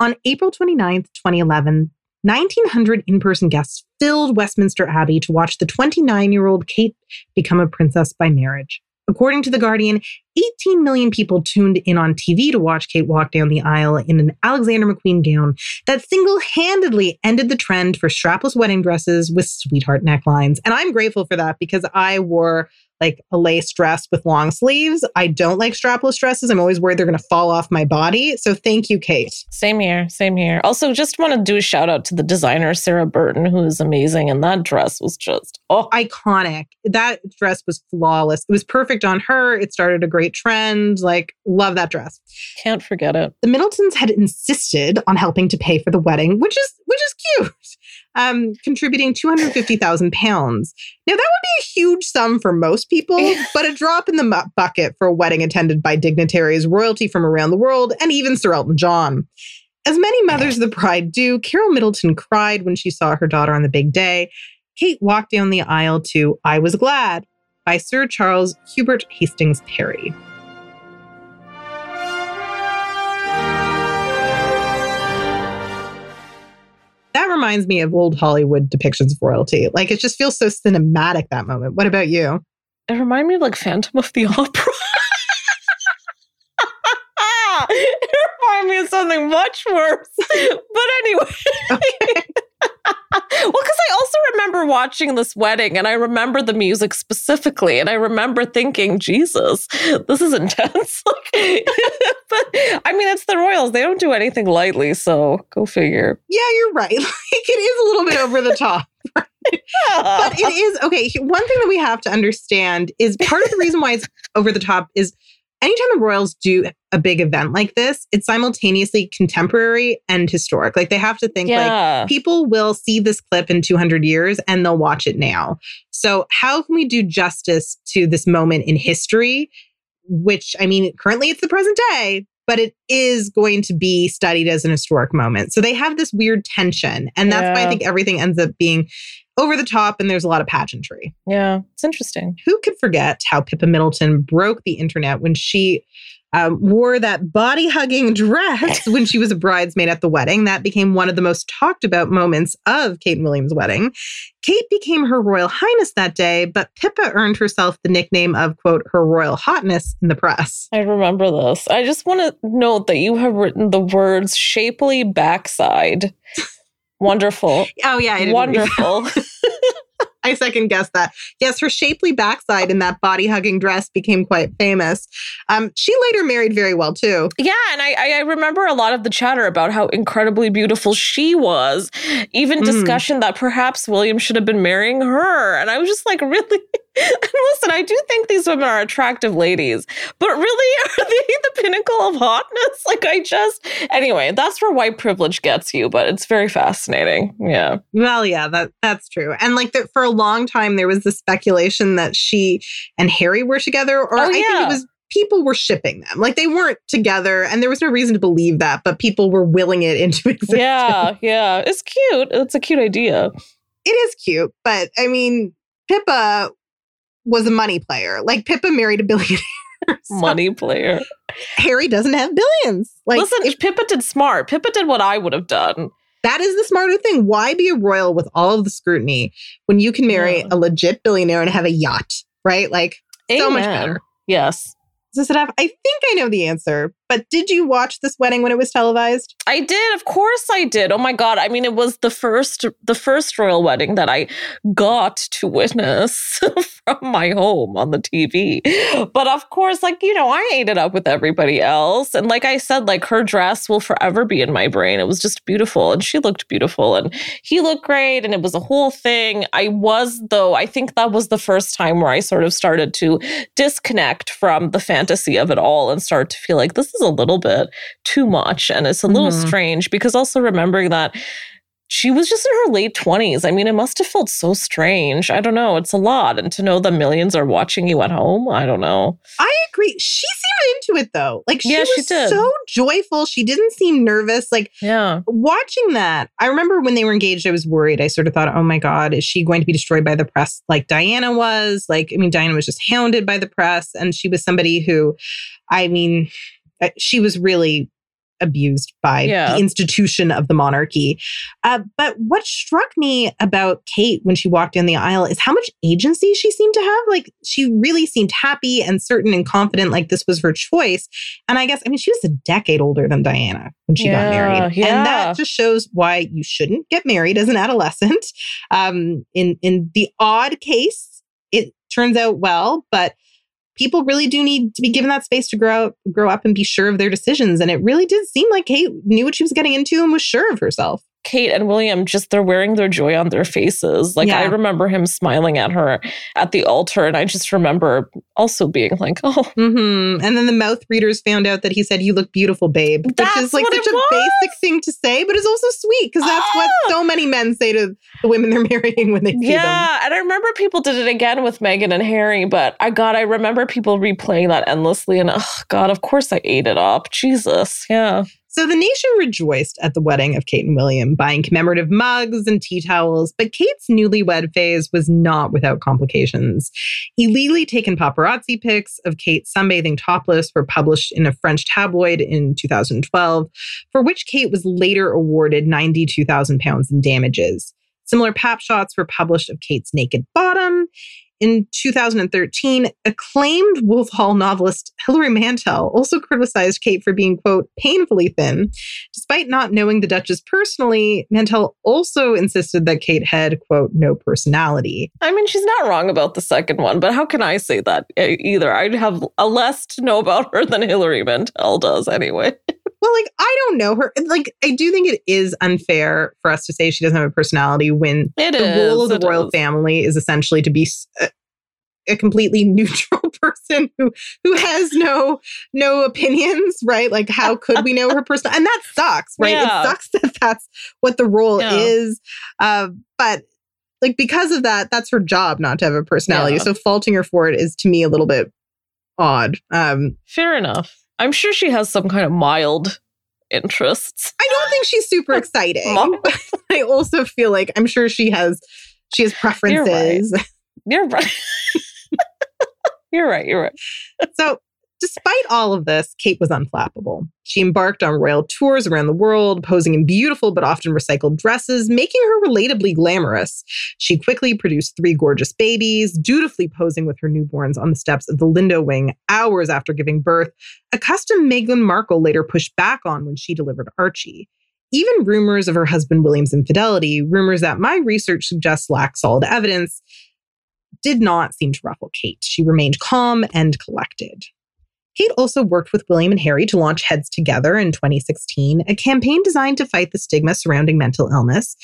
On April 29th, 2011, 1,900 in person guests filled Westminster Abbey to watch the 29 year old Kate become a princess by marriage. According to The Guardian, 18 million people tuned in on TV to watch Kate walk down the aisle in an Alexander McQueen gown that single handedly ended the trend for strapless wedding dresses with sweetheart necklines. And I'm grateful for that because I wore like a lace dress with long sleeves. I don't like strapless dresses. I'm always worried they're going to fall off my body. So thank you, Kate. Same here. Same here. Also, just want to do a shout out to the designer, Sarah Burton, who is amazing. And that dress was just, oh, Iconic. That dress was flawless. It was perfect on her. It started a great trend. Like, love that dress. can't forget it. the Middletons had insisted on helping to pay for the wedding, which is which is cute. Um, contributing two hundred fifty thousand pounds. Now that would be a huge sum for most people, but a drop in the mu- bucket for a wedding attended by dignitaries, royalty from around the world, and even Sir Elton John. As many mothers of the bride do, Carol Middleton cried when she saw her daughter on the big day. Kate walked down the aisle to "I Was Glad" by Sir Charles Hubert Hastings Parry. That reminds me of old Hollywood depictions of royalty. Like it just feels so cinematic that moment. What about you? It reminded me of like Phantom of the Opera. it reminded me of something much worse. But anyway. well, because I also remember watching this wedding and I remember the music specifically. And I remember thinking, Jesus, this is intense. But I mean, it's the royals. They don't do anything lightly. So go figure. Yeah, you're right. Like it is a little bit over the top. but it is okay. One thing that we have to understand is part of the reason why it's over the top is anytime the Royals do a big event like this, it's simultaneously contemporary and historic. Like they have to think Yeah. like people will see this clip in 200 years and they'll watch it now. So how can we do justice to this moment in history? Which I mean, currently it's the present day, but but it is going to be studied as an historic moment. So they have this weird tension. And that's why I think everything ends up being over the top and there's a lot of pageantry. Yeah, it's interesting. Who could forget how Pippa Middleton broke the internet when she um, wore that body hugging dress when she was a bridesmaid at the wedding? That became one of the most talked about moments of Kate and William's wedding. Kate became her royal highness that day, but Pippa earned herself the nickname of, quote, her royal hotness in the press. I remember this. I just want to note that you have written the words shapely backside. Wonderful. Oh, yeah. Wonderful. I second guess that. Yes, her shapely backside in that body hugging dress became quite famous. Um, she later married very well too. Yeah, and I, I remember a lot of the chatter about how incredibly beautiful she was. Even Mm. discussion that perhaps William should have been marrying her. And I was just like, really? And listen, I do think these women are attractive ladies, but really, are they the pinnacle of hotness? Like, I just anyway, that's where white privilege gets you, but it's very fascinating. Yeah. Well, yeah, that that's true. And like that for a long time, there was the speculation that she and Harry were together, or Oh, I think it was people were shipping them. Like they weren't together, and there was no reason to believe that, but people were willing it into existence. Yeah, yeah. It's cute. It's a cute idea. It is cute, but I mean, Pippa was a money player. Like Pippa married a billionaire. So Money player. Harry doesn't have billions. Like Listen, if Pippa did smart. Pippa did what I would have done. that is the smarter thing. Why be a royal with all of the scrutiny when you can marry Yeah. a legit billionaire and have a yacht, right? Like so much better. Yes. Does it have? I think I know the answer, but did you watch this wedding when it was televised? I did, of course I did. Oh my god. I mean it was the first the first royal wedding that I got to witness from my home on the TV. But of course, like, you know, I ate it up with everybody else. And like I said, like her dress will forever be in my brain. It was just beautiful and she looked beautiful and he looked great and it was a whole thing. I was though, I think that was the first time where I sort of started to disconnect from the fantasy of it all and start to feel like this is a little bit too much and it's a little Mhm. strange because also remembering that she was just in her late 20s. I mean, it must have felt so strange. I don't know. It's a lot. And to know that millions are watching you at home, I don't know. I agree. She seemed into it though. Like she Yeah, was she did. so joyful. She didn't seem nervous. Like Yeah. watching that, I remember when they were engaged, I was worried. I sort of thought, oh my God, is she going to be destroyed by the press like Diana was? Like, I mean, Diana was just hounded by the press, and she was somebody who, I mean, she was really abused by Yeah. the institution of the monarchy. Uh, but what struck me about Kate when she walked down the aisle is how much agency she seemed to have. Like, she really seemed happy and certain and confident, like this was her choice. And I guess, I mean, she was a decade older than Diana when she Yeah, got married. yeah. And that just shows why you shouldn't get married as an adolescent. Um, in, in the odd case, it turns out well, but people really do need to be given that space to grow up, grow up and be sure of their decisions. And it really did seem like Kate knew what she was getting into and was sure of herself. Kate and William just they're wearing their joy on their faces. Like Yeah. I remember him smiling at her at the altar, and I just remember also being like, "Oh, hmm And then the mouth readers found out that he said, "You look beautiful, babe," which is like such a was! basic thing to say, but it's also sweet because that's what Ah! so many men say to the women they're marrying when they see them. yeah." And I remember people did it again with Meghan and Harry, but I God, I remember people replaying that endlessly, and oh God, of course I ate it up. Jesus, yeah. So the nation rejoiced at the wedding of Kate and William, buying commemorative mugs and tea towels. But Kate's newlywed phase was not without complications. Illegally taken paparazzi pics of Kate sunbathing topless were published in a French tabloid in 2012, for which Kate was later awarded 92,000 pounds in damages. Similar pap shots were published of Kate's naked bottom. In 2013, acclaimed Wolf Hall novelist Hilary Mantel also criticized Kate for being, quote, painfully thin. Despite not knowing the Duchess personally, Mantel also insisted that Kate had, quote, no personality. I mean, she's not wrong about the second one, but how can I say that e- either? I'd have a less to know about her than Hilary Mantel does anyway. Well, like, I don't know her. Like, I do think it is unfair for us to say she doesn't have a personality when It the is, role of the royal is. family is essentially to be s- eh, a, completely neutral person who who has no no opinions right like how could we know her person and that sucks right Yeah. it sucks that that's what the role Yeah. is uh, but like because of that that's her job not to have a personality Yeah. so faulting her for it is to me a little bit odd um Fair enough. I'm sure she has some kind of mild interests. I don't think she's super exciting. I also feel like I'm sure she has she has preferences. You're right. you're right. You're right. You're right. so, despite all of this, Kate was unflappable. She embarked on royal tours around the world, posing in beautiful but often recycled dresses, making her relatably glamorous. She quickly produced three gorgeous babies, dutifully posing with her newborns on the steps of the Lindo wing hours after giving birth, a custom Meghan Markle later pushed back on when she delivered Archie. Even rumors of her husband William's infidelity, rumors that my research suggests lack solid evidence, did not seem to ruffle Kate. She remained calm and collected. Kate also worked with William and Harry to launch Heads Together in 2016, a campaign designed to fight the stigma surrounding mental illness.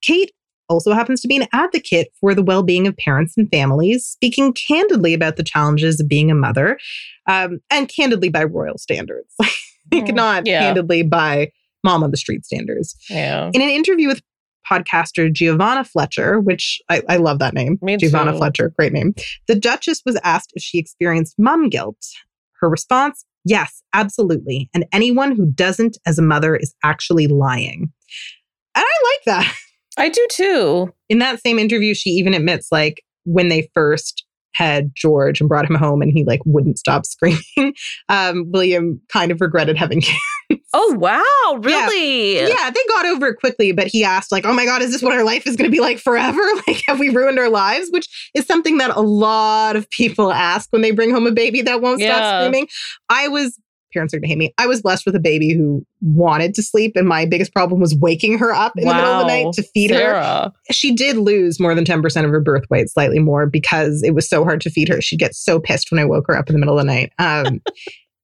Kate also happens to be an advocate for the well being of parents and families, speaking candidly about the challenges of being a mother, um, and candidly by royal standards, like not yeah. candidly by mom on the street standards. Yeah. In an interview with podcaster Giovanna Fletcher, which I, I love that name, Me Giovanna too. Fletcher, great name. The Duchess was asked if she experienced mum guilt. Her response, yes, absolutely. And anyone who doesn't as a mother is actually lying. And I like that. I do too. In that same interview, she even admits, like, when they first had George and brought him home and he like wouldn't stop screaming, um, William kind of regretted having kids. Oh wow, really? Yeah, they got over it quickly, but he asked, like, oh my God, is this what our life is going to be like forever? Like, have we ruined our lives? Which is something that a lot of people ask when they bring home a baby that won't stop screaming. I was, parents are going to hate me. I was blessed with a baby who wanted to sleep, and my biggest problem was waking her up in the middle of the night to feed her. She did lose more than 10% of her birth weight, slightly more, because it was so hard to feed her. She'd get so pissed when I woke her up in the middle of the night. Um,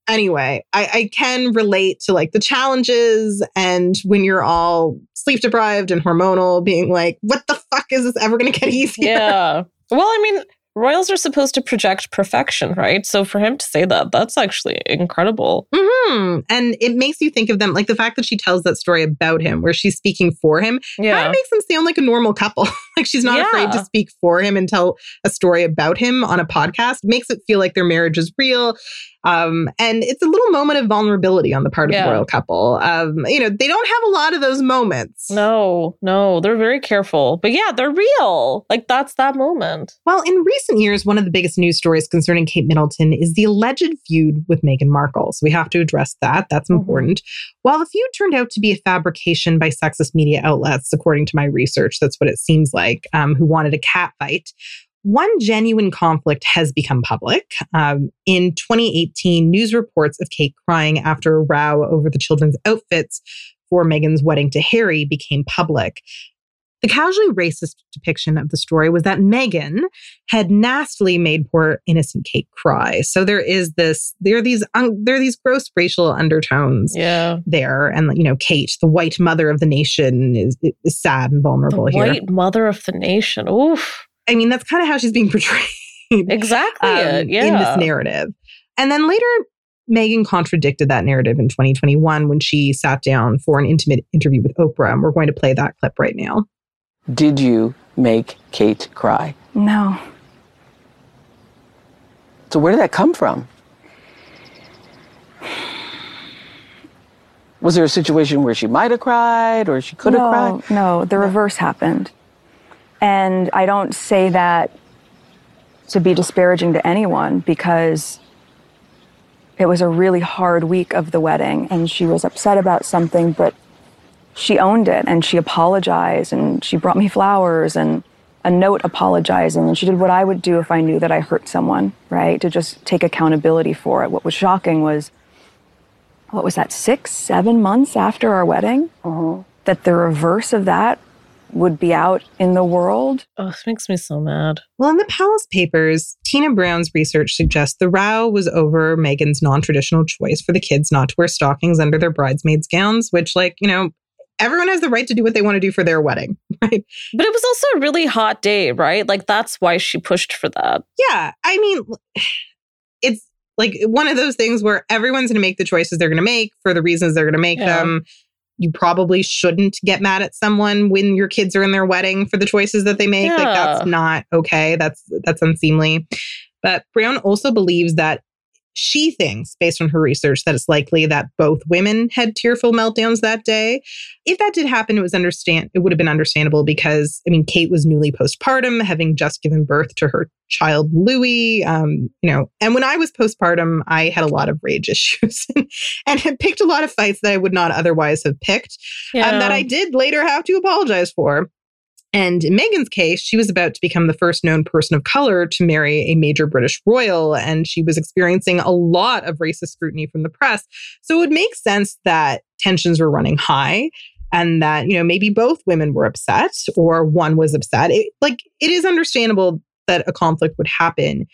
anyway, I, I can relate to like the challenges and when you're all sleep deprived and hormonal, being like, what the fuck is this ever going to get easier? Yeah. Well, I mean, royals are supposed to project perfection, right? So for him to say that, that's actually incredible. hmm And it makes you think of them like the fact that she tells that story about him, where she's speaking for him, kind Yeah. of makes them sound like a normal couple. like she's not afraid to speak for him and tell a story about him on a podcast. Makes it feel like their marriage is real. Um, and it's a little moment of vulnerability on the part of Yeah. the royal couple. Um, you know, they don't have a lot of those moments. No, no, they're very careful. But yeah, they're real. Like that's that moment. Well, in recent years, one of the biggest news stories concerning Kate Middleton is the alleged feud with Meghan Markle. So we have to address that. That's Mhm. important. While the feud turned out to be a fabrication by sexist media outlets, according to my research, that's what it seems like, um, who wanted a cat fight. One genuine conflict has become public. Um, in 2018, news reports of Kate crying after a row over the children's outfits for Meghan's wedding to Harry became public. The casually racist depiction of the story was that Meghan had nastily made poor innocent Kate cry. So there is this, there are these, un, there are these gross racial undertones Yeah. there, and you know, Kate, the white mother of the nation, is, is sad and The vulnerable here. white mother of the nation. Oof. I mean, that's kind of how she's being portrayed Exactly. um, it. Yeah. in this narrative. And then later, Meghan contradicted that narrative in 2021 when she sat down for an intimate interview with Oprah. And we're going to play that clip right now. Did you make Kate cry? No. So where did that come from? Was there a situation where she might have cried or she could have no, cried? No, the reverse happened. And I don't say that to be disparaging to anyone because it was a really hard week of the wedding and she was upset about something, but she owned it and she apologized and she brought me flowers and a note apologizing and she did what I would do if I knew that I hurt someone, right? To just take accountability for it. What was shocking was what was that, six, seven months after our wedding? Mm-hmm. That the reverse of that would be out in the world. Oh, it makes me so mad. Well, in the Palace Papers, Tina Brown's research suggests the row was over Meghan's non traditional choice for the kids not to wear stockings under their bridesmaids' gowns, which, like, you know, everyone has the right to do what they want to do for their wedding, right? But it was also a really hot day, right? Like that's why she pushed for that. Yeah. I mean, it's like one of those things where everyone's going to make the choices they're going to make for the reasons they're going to make Yeah. them. You probably shouldn't get mad at someone when your kids are in their wedding for the choices that they make. Like that's not okay. That's that's unseemly. But Brown also believes that she thinks, based on her research, that it's likely that both women had tearful meltdowns that day. If that did happen, it was understand it would have been understandable because I mean, Kate was newly postpartum, having just given birth to her child Louis. Um, you know, and when I was postpartum, I had a lot of rage issues and had picked a lot of fights that I would not otherwise have picked. Yeah. Um, that I did later have to apologize for. And in Meghan's case, she was about to become the first known person of color to marry a major British royal, and she was experiencing a lot of racist scrutiny from the press. So it would make sense that tensions were running high and that, you know, maybe both women were upset or one was upset. It, like, it is understandable that a conflict would happen.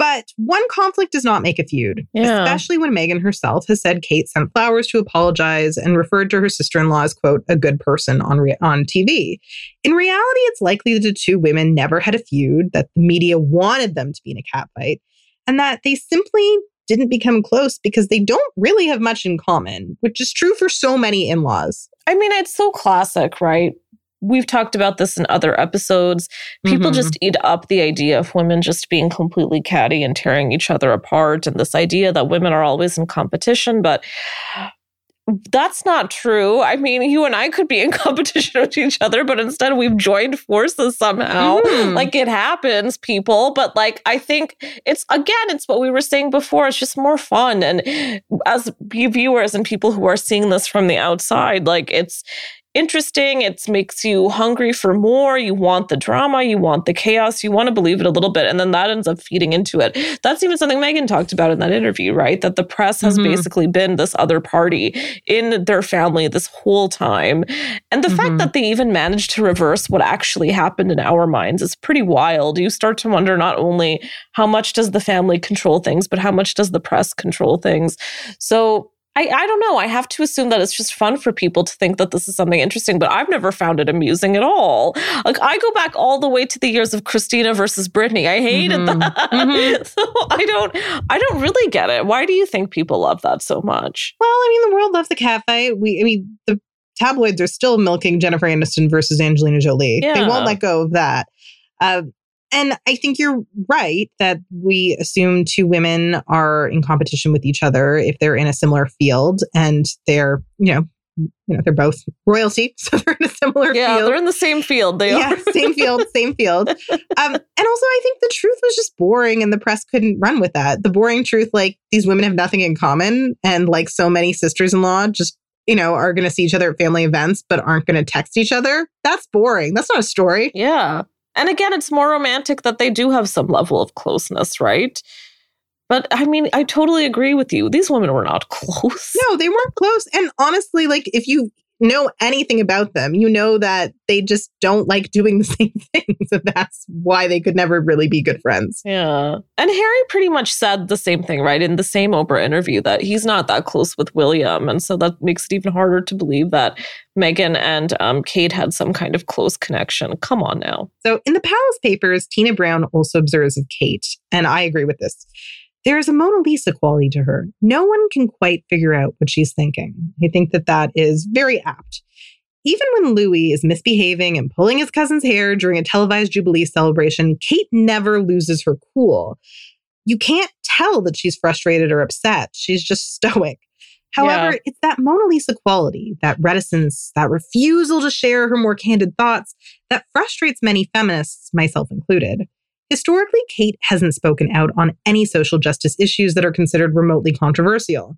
But one conflict does not make a feud, Yeah. especially when Meghan herself has said Kate sent flowers to apologize and referred to her sister-in-law as quote a good person on re- on TV. In reality, it's likely that the two women never had a feud, that the media wanted them to be in a catfight, and that they simply didn't become close because they don't really have much in common, which is true for so many in-laws. I mean, it's so classic, right? We've talked about this in other episodes. People Mhm. just eat up the idea of women just being completely catty and tearing each other apart, and this idea that women are always in competition. But that's not true. I mean, you and I could be in competition with each other, but instead we've joined forces somehow. Mhm. Like it happens, people. But like, I think it's again, it's what we were saying before. It's just more fun. And as viewers and people who are seeing this from the outside, like it's, interesting. It makes you hungry for more. You want the drama, you want the chaos, you want to believe it a little bit. And then that ends up feeding into it. That's even something Meghan talked about in that interview, right? That the press has Mhm. basically been this other party in their family this whole time. And the Mhm. fact that they even managed to reverse what actually happened in our minds is pretty wild. You start to wonder not only how much does the family control things, but how much does the press control things. So I, I don't know. I have to assume that it's just fun for people to think that this is something interesting, but I've never found it amusing at all. Like I go back all the way to the years of Christina versus Britney. I hated Mhm. that. Mhm. So I don't I don't really get it. Why do you think people love that so much? Well, I mean, the world loves the catfight. We, I mean, the tabloids are still milking Jennifer Aniston versus Angelina Jolie. They won't let go of that. Uh, and I think you're right that we assume two women are in competition with each other if they're in a similar field and they're, you know, you know, they're both royalty, so they're in a similar Yeah, field. they're in the same field. They yeah, are. same field, same field. Um, and also, I think the truth was just boring, and the press couldn't run with that. The boring truth, like these women have nothing in common, and like so many sisters-in-law, just you know, are going to see each other at family events, but aren't going to text each other. That's boring. That's not a story. Yeah. And again, it's more romantic that they do have some level of closeness, right? But I mean, I totally agree with you. These women were not close. No, they weren't close. And honestly, like if you know anything about them, you know that they just don't like doing the same things. And that's why they could never really be good friends. Yeah. And Harry pretty much said the same thing, right? In the same Oprah interview that he's not that close with William. And so that makes it even harder to believe that Meghan and um, Kate had some kind of close connection. Come on now. So in the Palace Papers, Tina Brown also observes of Kate, and I agree with this. There is a Mona Lisa quality to her. No one can quite figure out what she's thinking. I think that that is very apt. Even when Louis is misbehaving and pulling his cousin's hair during a televised Jubilee celebration, Kate never loses her cool. You can't tell that she's frustrated or upset. She's just stoic. However, Yeah. it's that Mona Lisa quality, that reticence, that refusal to share her more candid thoughts that frustrates many feminists, myself included. Historically, Kate hasn't spoken out on any social justice issues that are considered remotely controversial.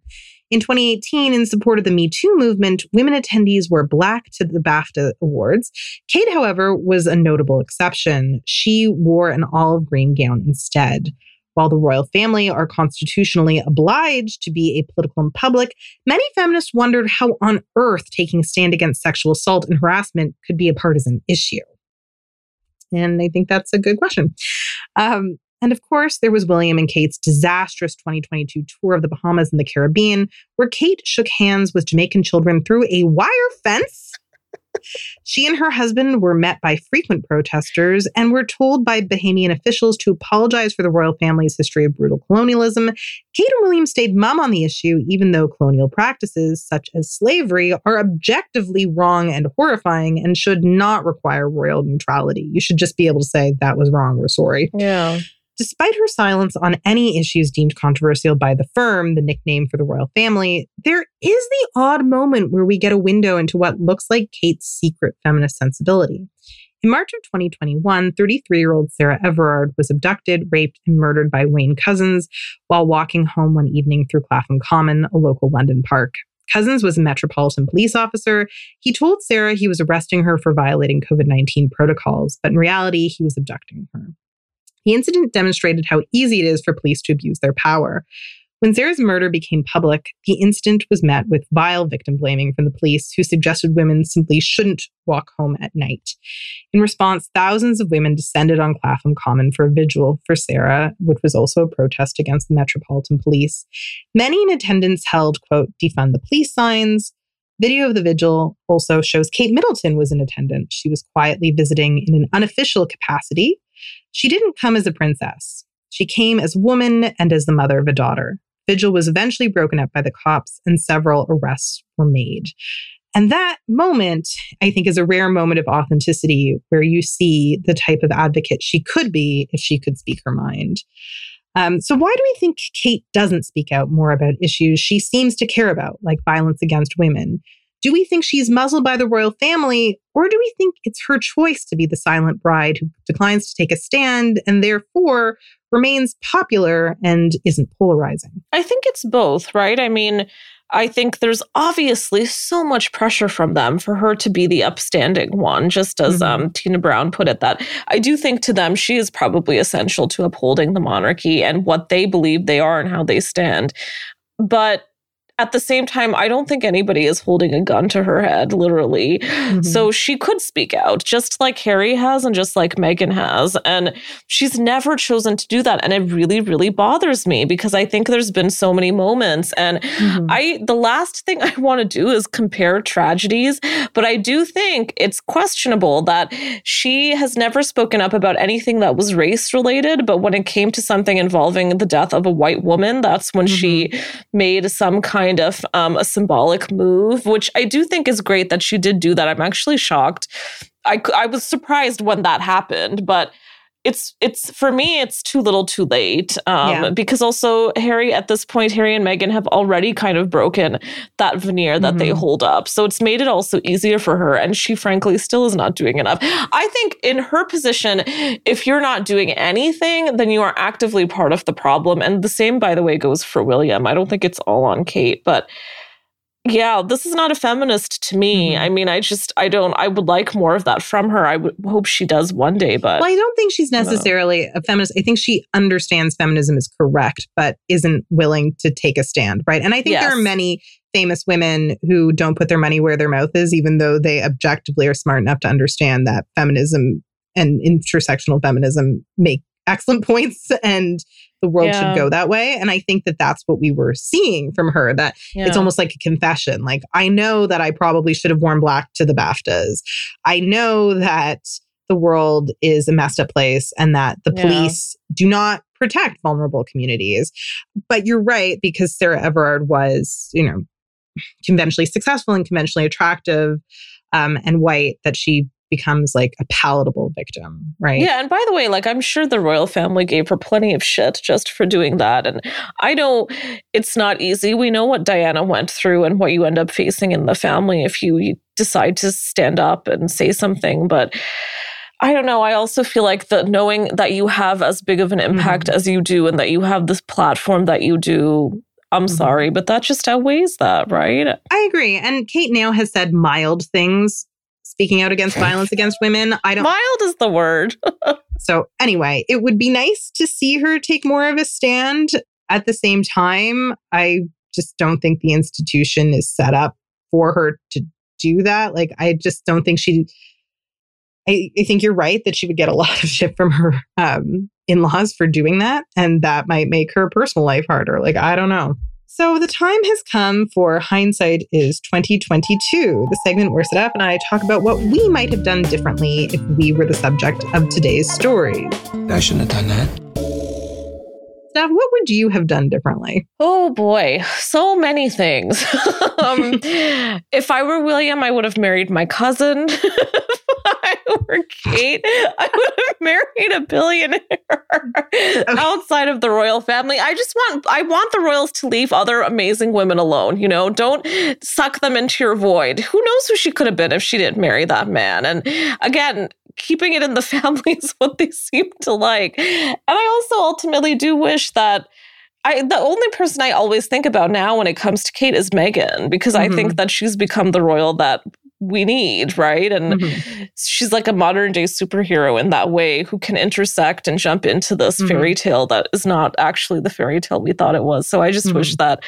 In 2018, in support of the Me Too movement, women attendees were black to the BAFTA Awards. Kate, however, was a notable exception. She wore an olive green gown instead. While the royal family are constitutionally obliged to be apolitical in public, many feminists wondered how on earth taking a stand against sexual assault and harassment could be a partisan issue. And I think that's a good question. Um, and of course, there was William and Kate's disastrous 2022 tour of the Bahamas and the Caribbean, where Kate shook hands with Jamaican children through a wire fence. She and her husband were met by frequent protesters and were told by Bahamian officials to apologize for the royal family's history of brutal colonialism. Kate and William stayed mum on the issue, even though colonial practices such as slavery are objectively wrong and horrifying and should not require royal neutrality. You should just be able to say, that was wrong, we're sorry. Yeah. Despite her silence on any issues deemed controversial by the firm, the nickname for the royal family, there is the odd moment where we get a window into what looks like Kate's secret feminist sensibility. In March of 2021, 33 year old Sarah Everard was abducted, raped, and murdered by Wayne Couzens while walking home one evening through Clapham Common, a local London park. Couzens was a Metropolitan Police officer. He told Sarah he was arresting her for violating COVID 19 protocols, but in reality, he was abducting her. The incident demonstrated how easy it is for police to abuse their power. When Sarah's murder became public, the incident was met with vile victim blaming from the police, who suggested women simply shouldn't walk home at night. In response, thousands of women descended on Clapham Common for a vigil for Sarah, which was also a protest against the Metropolitan Police. Many in attendance held, quote, defund the police signs. Video of the vigil also shows Kate Middleton was in attendance. She was quietly visiting in an unofficial capacity. She didn't come as a princess. She came as a woman and as the mother of a daughter. Vigil was eventually broken up by the cops and several arrests were made. And that moment, I think, is a rare moment of authenticity where you see the type of advocate she could be if she could speak her mind. Um, so, why do we think Kate doesn't speak out more about issues she seems to care about, like violence against women? Do we think she's muzzled by the royal family, or do we think it's her choice to be the silent bride who declines to take a stand and therefore remains popular and isn't polarizing? I think it's both, right? I mean, I think there's obviously so much pressure from them for her to be the upstanding one, just as mm-hmm. um, Tina Brown put it. That I do think to them, she is probably essential to upholding the monarchy and what they believe they are and how they stand. But at the same time, I don't think anybody is holding a gun to her head, literally. Mm-hmm. So she could speak out, just like Harry has and just like Meghan has. And she's never chosen to do that. And it really, really bothers me because I think there's been so many moments. And mm-hmm. I, the last thing I want to do is compare tragedies, but I do think it's questionable that she has never spoken up about anything that was race related. But when it came to something involving the death of a white woman, that's when mm-hmm. she made some kind kind of um, a symbolic move, which I do think is great that she did do that. I'm actually shocked. I, I was surprised when that happened, but it's it's for me it's too little too late um, yeah. because also harry at this point harry and meghan have already kind of broken that veneer that mm-hmm. they hold up so it's made it also easier for her and she frankly still is not doing enough i think in her position if you're not doing anything then you are actively part of the problem and the same by the way goes for william i don't think it's all on kate but yeah, this is not a feminist to me. Mm-hmm. I mean, I just, I don't, I would like more of that from her. I would hope she does one day, but. Well, I don't think she's necessarily a feminist. I think she understands feminism is correct, but isn't willing to take a stand, right? And I think yes. there are many famous women who don't put their money where their mouth is, even though they objectively are smart enough to understand that feminism and intersectional feminism make excellent points and the world yeah. should go that way. And I think that that's what we were seeing from her, that yeah. it's almost like a confession. Like, I know that I probably should have worn black to the BAFTAs. I know that the world is a messed up place and that the yeah. police do not protect vulnerable communities. But you're right, because Sarah Everard was, you know, conventionally successful and conventionally attractive um, and white, that she becomes like a palatable victim, right? Yeah. And by the way, like I'm sure the royal family gave her plenty of shit just for doing that. And I know it's not easy. We know what Diana went through and what you end up facing in the family if you decide to stand up and say something. But I don't know. I also feel like the knowing that you have as big of an impact mm-hmm. as you do and that you have this platform that you do I'm mm-hmm. sorry, but that just outweighs that, right? I agree. And Kate now has said mild things speaking out against violence against women. I don't. Mild is the word. so, anyway, it would be nice to see her take more of a stand. At the same time, I just don't think the institution is set up for her to do that. Like, I just don't think she. I, I think you're right that she would get a lot of shit from her um, in laws for doing that. And that might make her personal life harder. Like, I don't know. So the time has come for hindsight is 2022, the segment where Sadaf and I talk about what we might have done differently if we were the subject of today's story. I shouldn't have done that. Sadaf, what would you have done differently? Oh boy, so many things. um, if I were William, I would have married my cousin. If I were Kate, I would have married a billionaire outside of the royal family. I just want I want the royals to leave other amazing women alone, you know? Don't suck them into your void. Who knows who she could have been if she didn't marry that man? And again, keeping it in the family is what they seem to like. And I also ultimately do wish that I the only person I always think about now when it comes to Kate is Meghan because mm-hmm. I think that she's become the royal that we need, right? And mm-hmm. she's like a modern day superhero in that way who can intersect and jump into this mm-hmm. fairy tale that is not actually the fairy tale we thought it was. So I just wish mm-hmm. that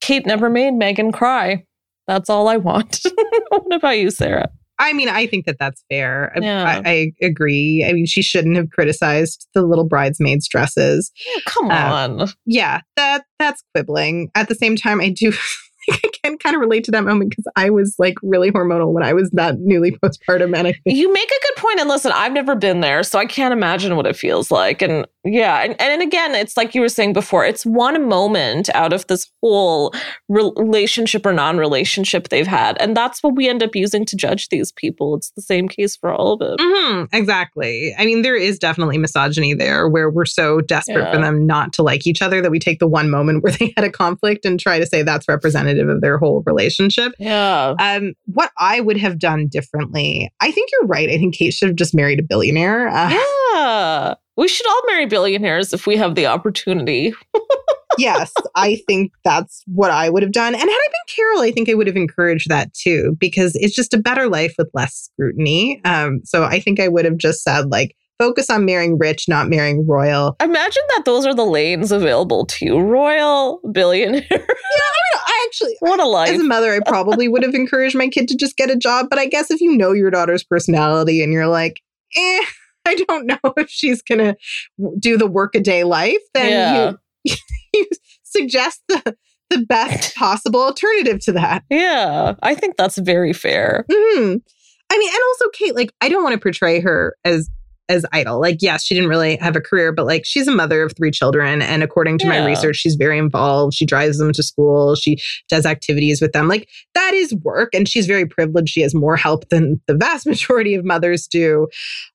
Kate never made Meghan cry. That's all I want. what about you, Sarah? I mean, I think that that's fair. Yeah. I, I, agree. I mean, she shouldn't have criticized the little bridesmaids' dresses. Oh, come um, on. Yeah, that that's quibbling. At the same time, I do I can kind of relate to that moment because I was like really hormonal when I was that newly postpartum. And I think you make a good point. And listen, I've never been there, so I can't imagine what it feels like. And yeah, and, and again, it's like you were saying before, it's one moment out of this whole relationship or non-relationship they've had, and that's what we end up using to judge these people. It's the same case for all of it. Mm-hmm, exactly. I mean, there is definitely misogyny there, where we're so desperate yeah. for them not to like each other that we take the one moment where they had a conflict and try to say that's representative of their whole relationship. Yeah. Um, what I would have done differently, I think you're right. I think Kate should have just married a billionaire. Uh, yeah. We should all marry billionaires if we have the opportunity. yes, I think that's what I would have done. And had I been Carole, I think I would have encouraged that too, because it's just a better life with less scrutiny. Um, so I think I would have just said, like, focus on marrying rich, not marrying royal. Imagine that those are the lanes available to you royal, billionaire. yeah, I, mean, I actually, what a life. As a mother, I probably would have encouraged my kid to just get a job. But I guess if you know your daughter's personality and you're like, eh, I don't know if she's going to do the workaday life, then yeah. you, you suggest the the best possible alternative to that. Yeah, I think that's very fair. Mm-hmm. I mean, and also Kate, like, I don't want to portray her as as idle. Like, yes, she didn't really have a career, but like she's a mother of three children. And according to yeah. my research, she's very involved. She drives them to school. She does activities with them. Like that is work. And she's very privileged. She has more help than the vast majority of mothers do.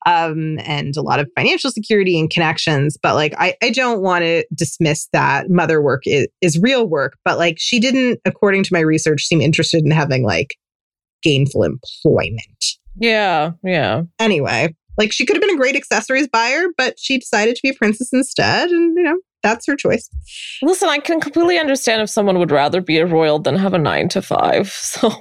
Um, and a lot of financial security and connections. But like, I, I don't want to dismiss that mother work is, is real work. But like, she didn't, according to my research, seem interested in having like gainful employment. Yeah, yeah. Anyway, like she could have been a great accessories buyer, but she decided to be a princess instead. And, you know, that's her choice. Listen, I can completely understand if someone would rather be a royal than have a nine to five. So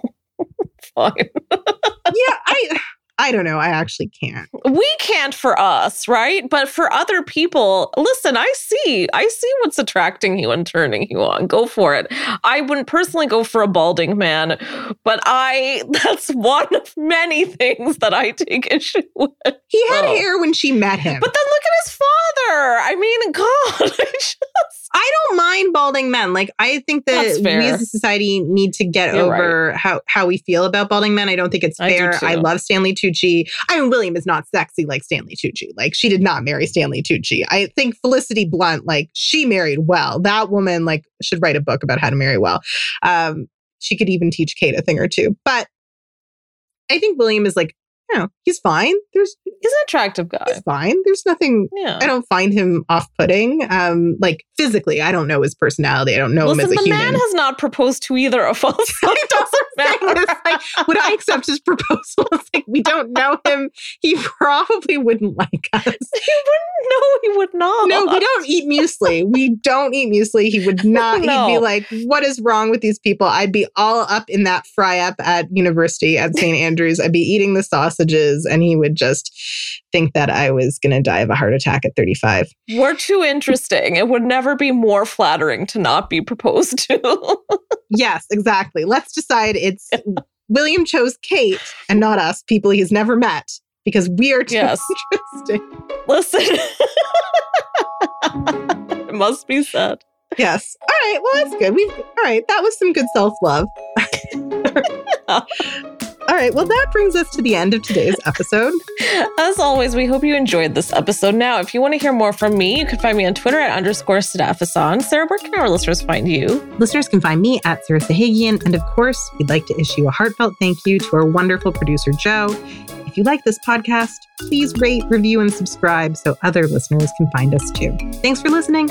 fine. yeah, I I don't know. I actually can't. We can't for us, right? But for other people, listen, I see. I see what's attracting you and turning you on. Go for it. I wouldn't personally go for a balding man, but I that's one of many things that I take issue with. He had oh. hair when she met him. But then look at his father. I mean, God, I just I don't mind balding men. Like I think that we as a society need to get You're over right. how how we feel about balding men. I don't think it's fair. I, I love Stanley Tucci. I mean, William is not sexy like Stanley Tucci. Like she did not marry Stanley Tucci. I think Felicity Blunt, like she married well. That woman, like, should write a book about how to marry well. Um, she could even teach Kate a thing or two. But I think William is like you know, he's fine. There's he's an attractive guy. He's fine. There's nothing. Yeah. I don't find him off-putting. Um, like physically, I don't know his personality. I don't know Listen, him as a the human. man has not proposed to either of us. It doesn't matter. like, would I accept his proposal? It's like we don't know him. He probably wouldn't like us. He wouldn't. No, he would not. No, we don't eat muesli. we don't eat muesli. He would not. no. He'd be like, "What is wrong with these people?" I'd be all up in that fry up at university at St. Andrews. I'd be eating the sausages, and he would just think that I was going to die of a heart attack at 35. We're too interesting. It would never be more flattering to not be proposed to. yes, exactly. Let's decide it's William chose Kate and not us, people he's never met, because we are too yes. interesting. Listen, it must be said. Yes. All right. Well, that's good. We've all right. That was some good self love. All right, well, that brings us to the end of today's episode. As always, we hope you enjoyed this episode. Now, if you want to hear more from me, you can find me on Twitter at underscore Sadaf Ahsan. Sarah, where can our listeners find you? Listeners can find me at Sarah Sahagian. And of course, we'd like to issue a heartfelt thank you to our wonderful producer, Joe if you like this podcast, please rate, review, and subscribe so other listeners can find us too. Thanks for listening.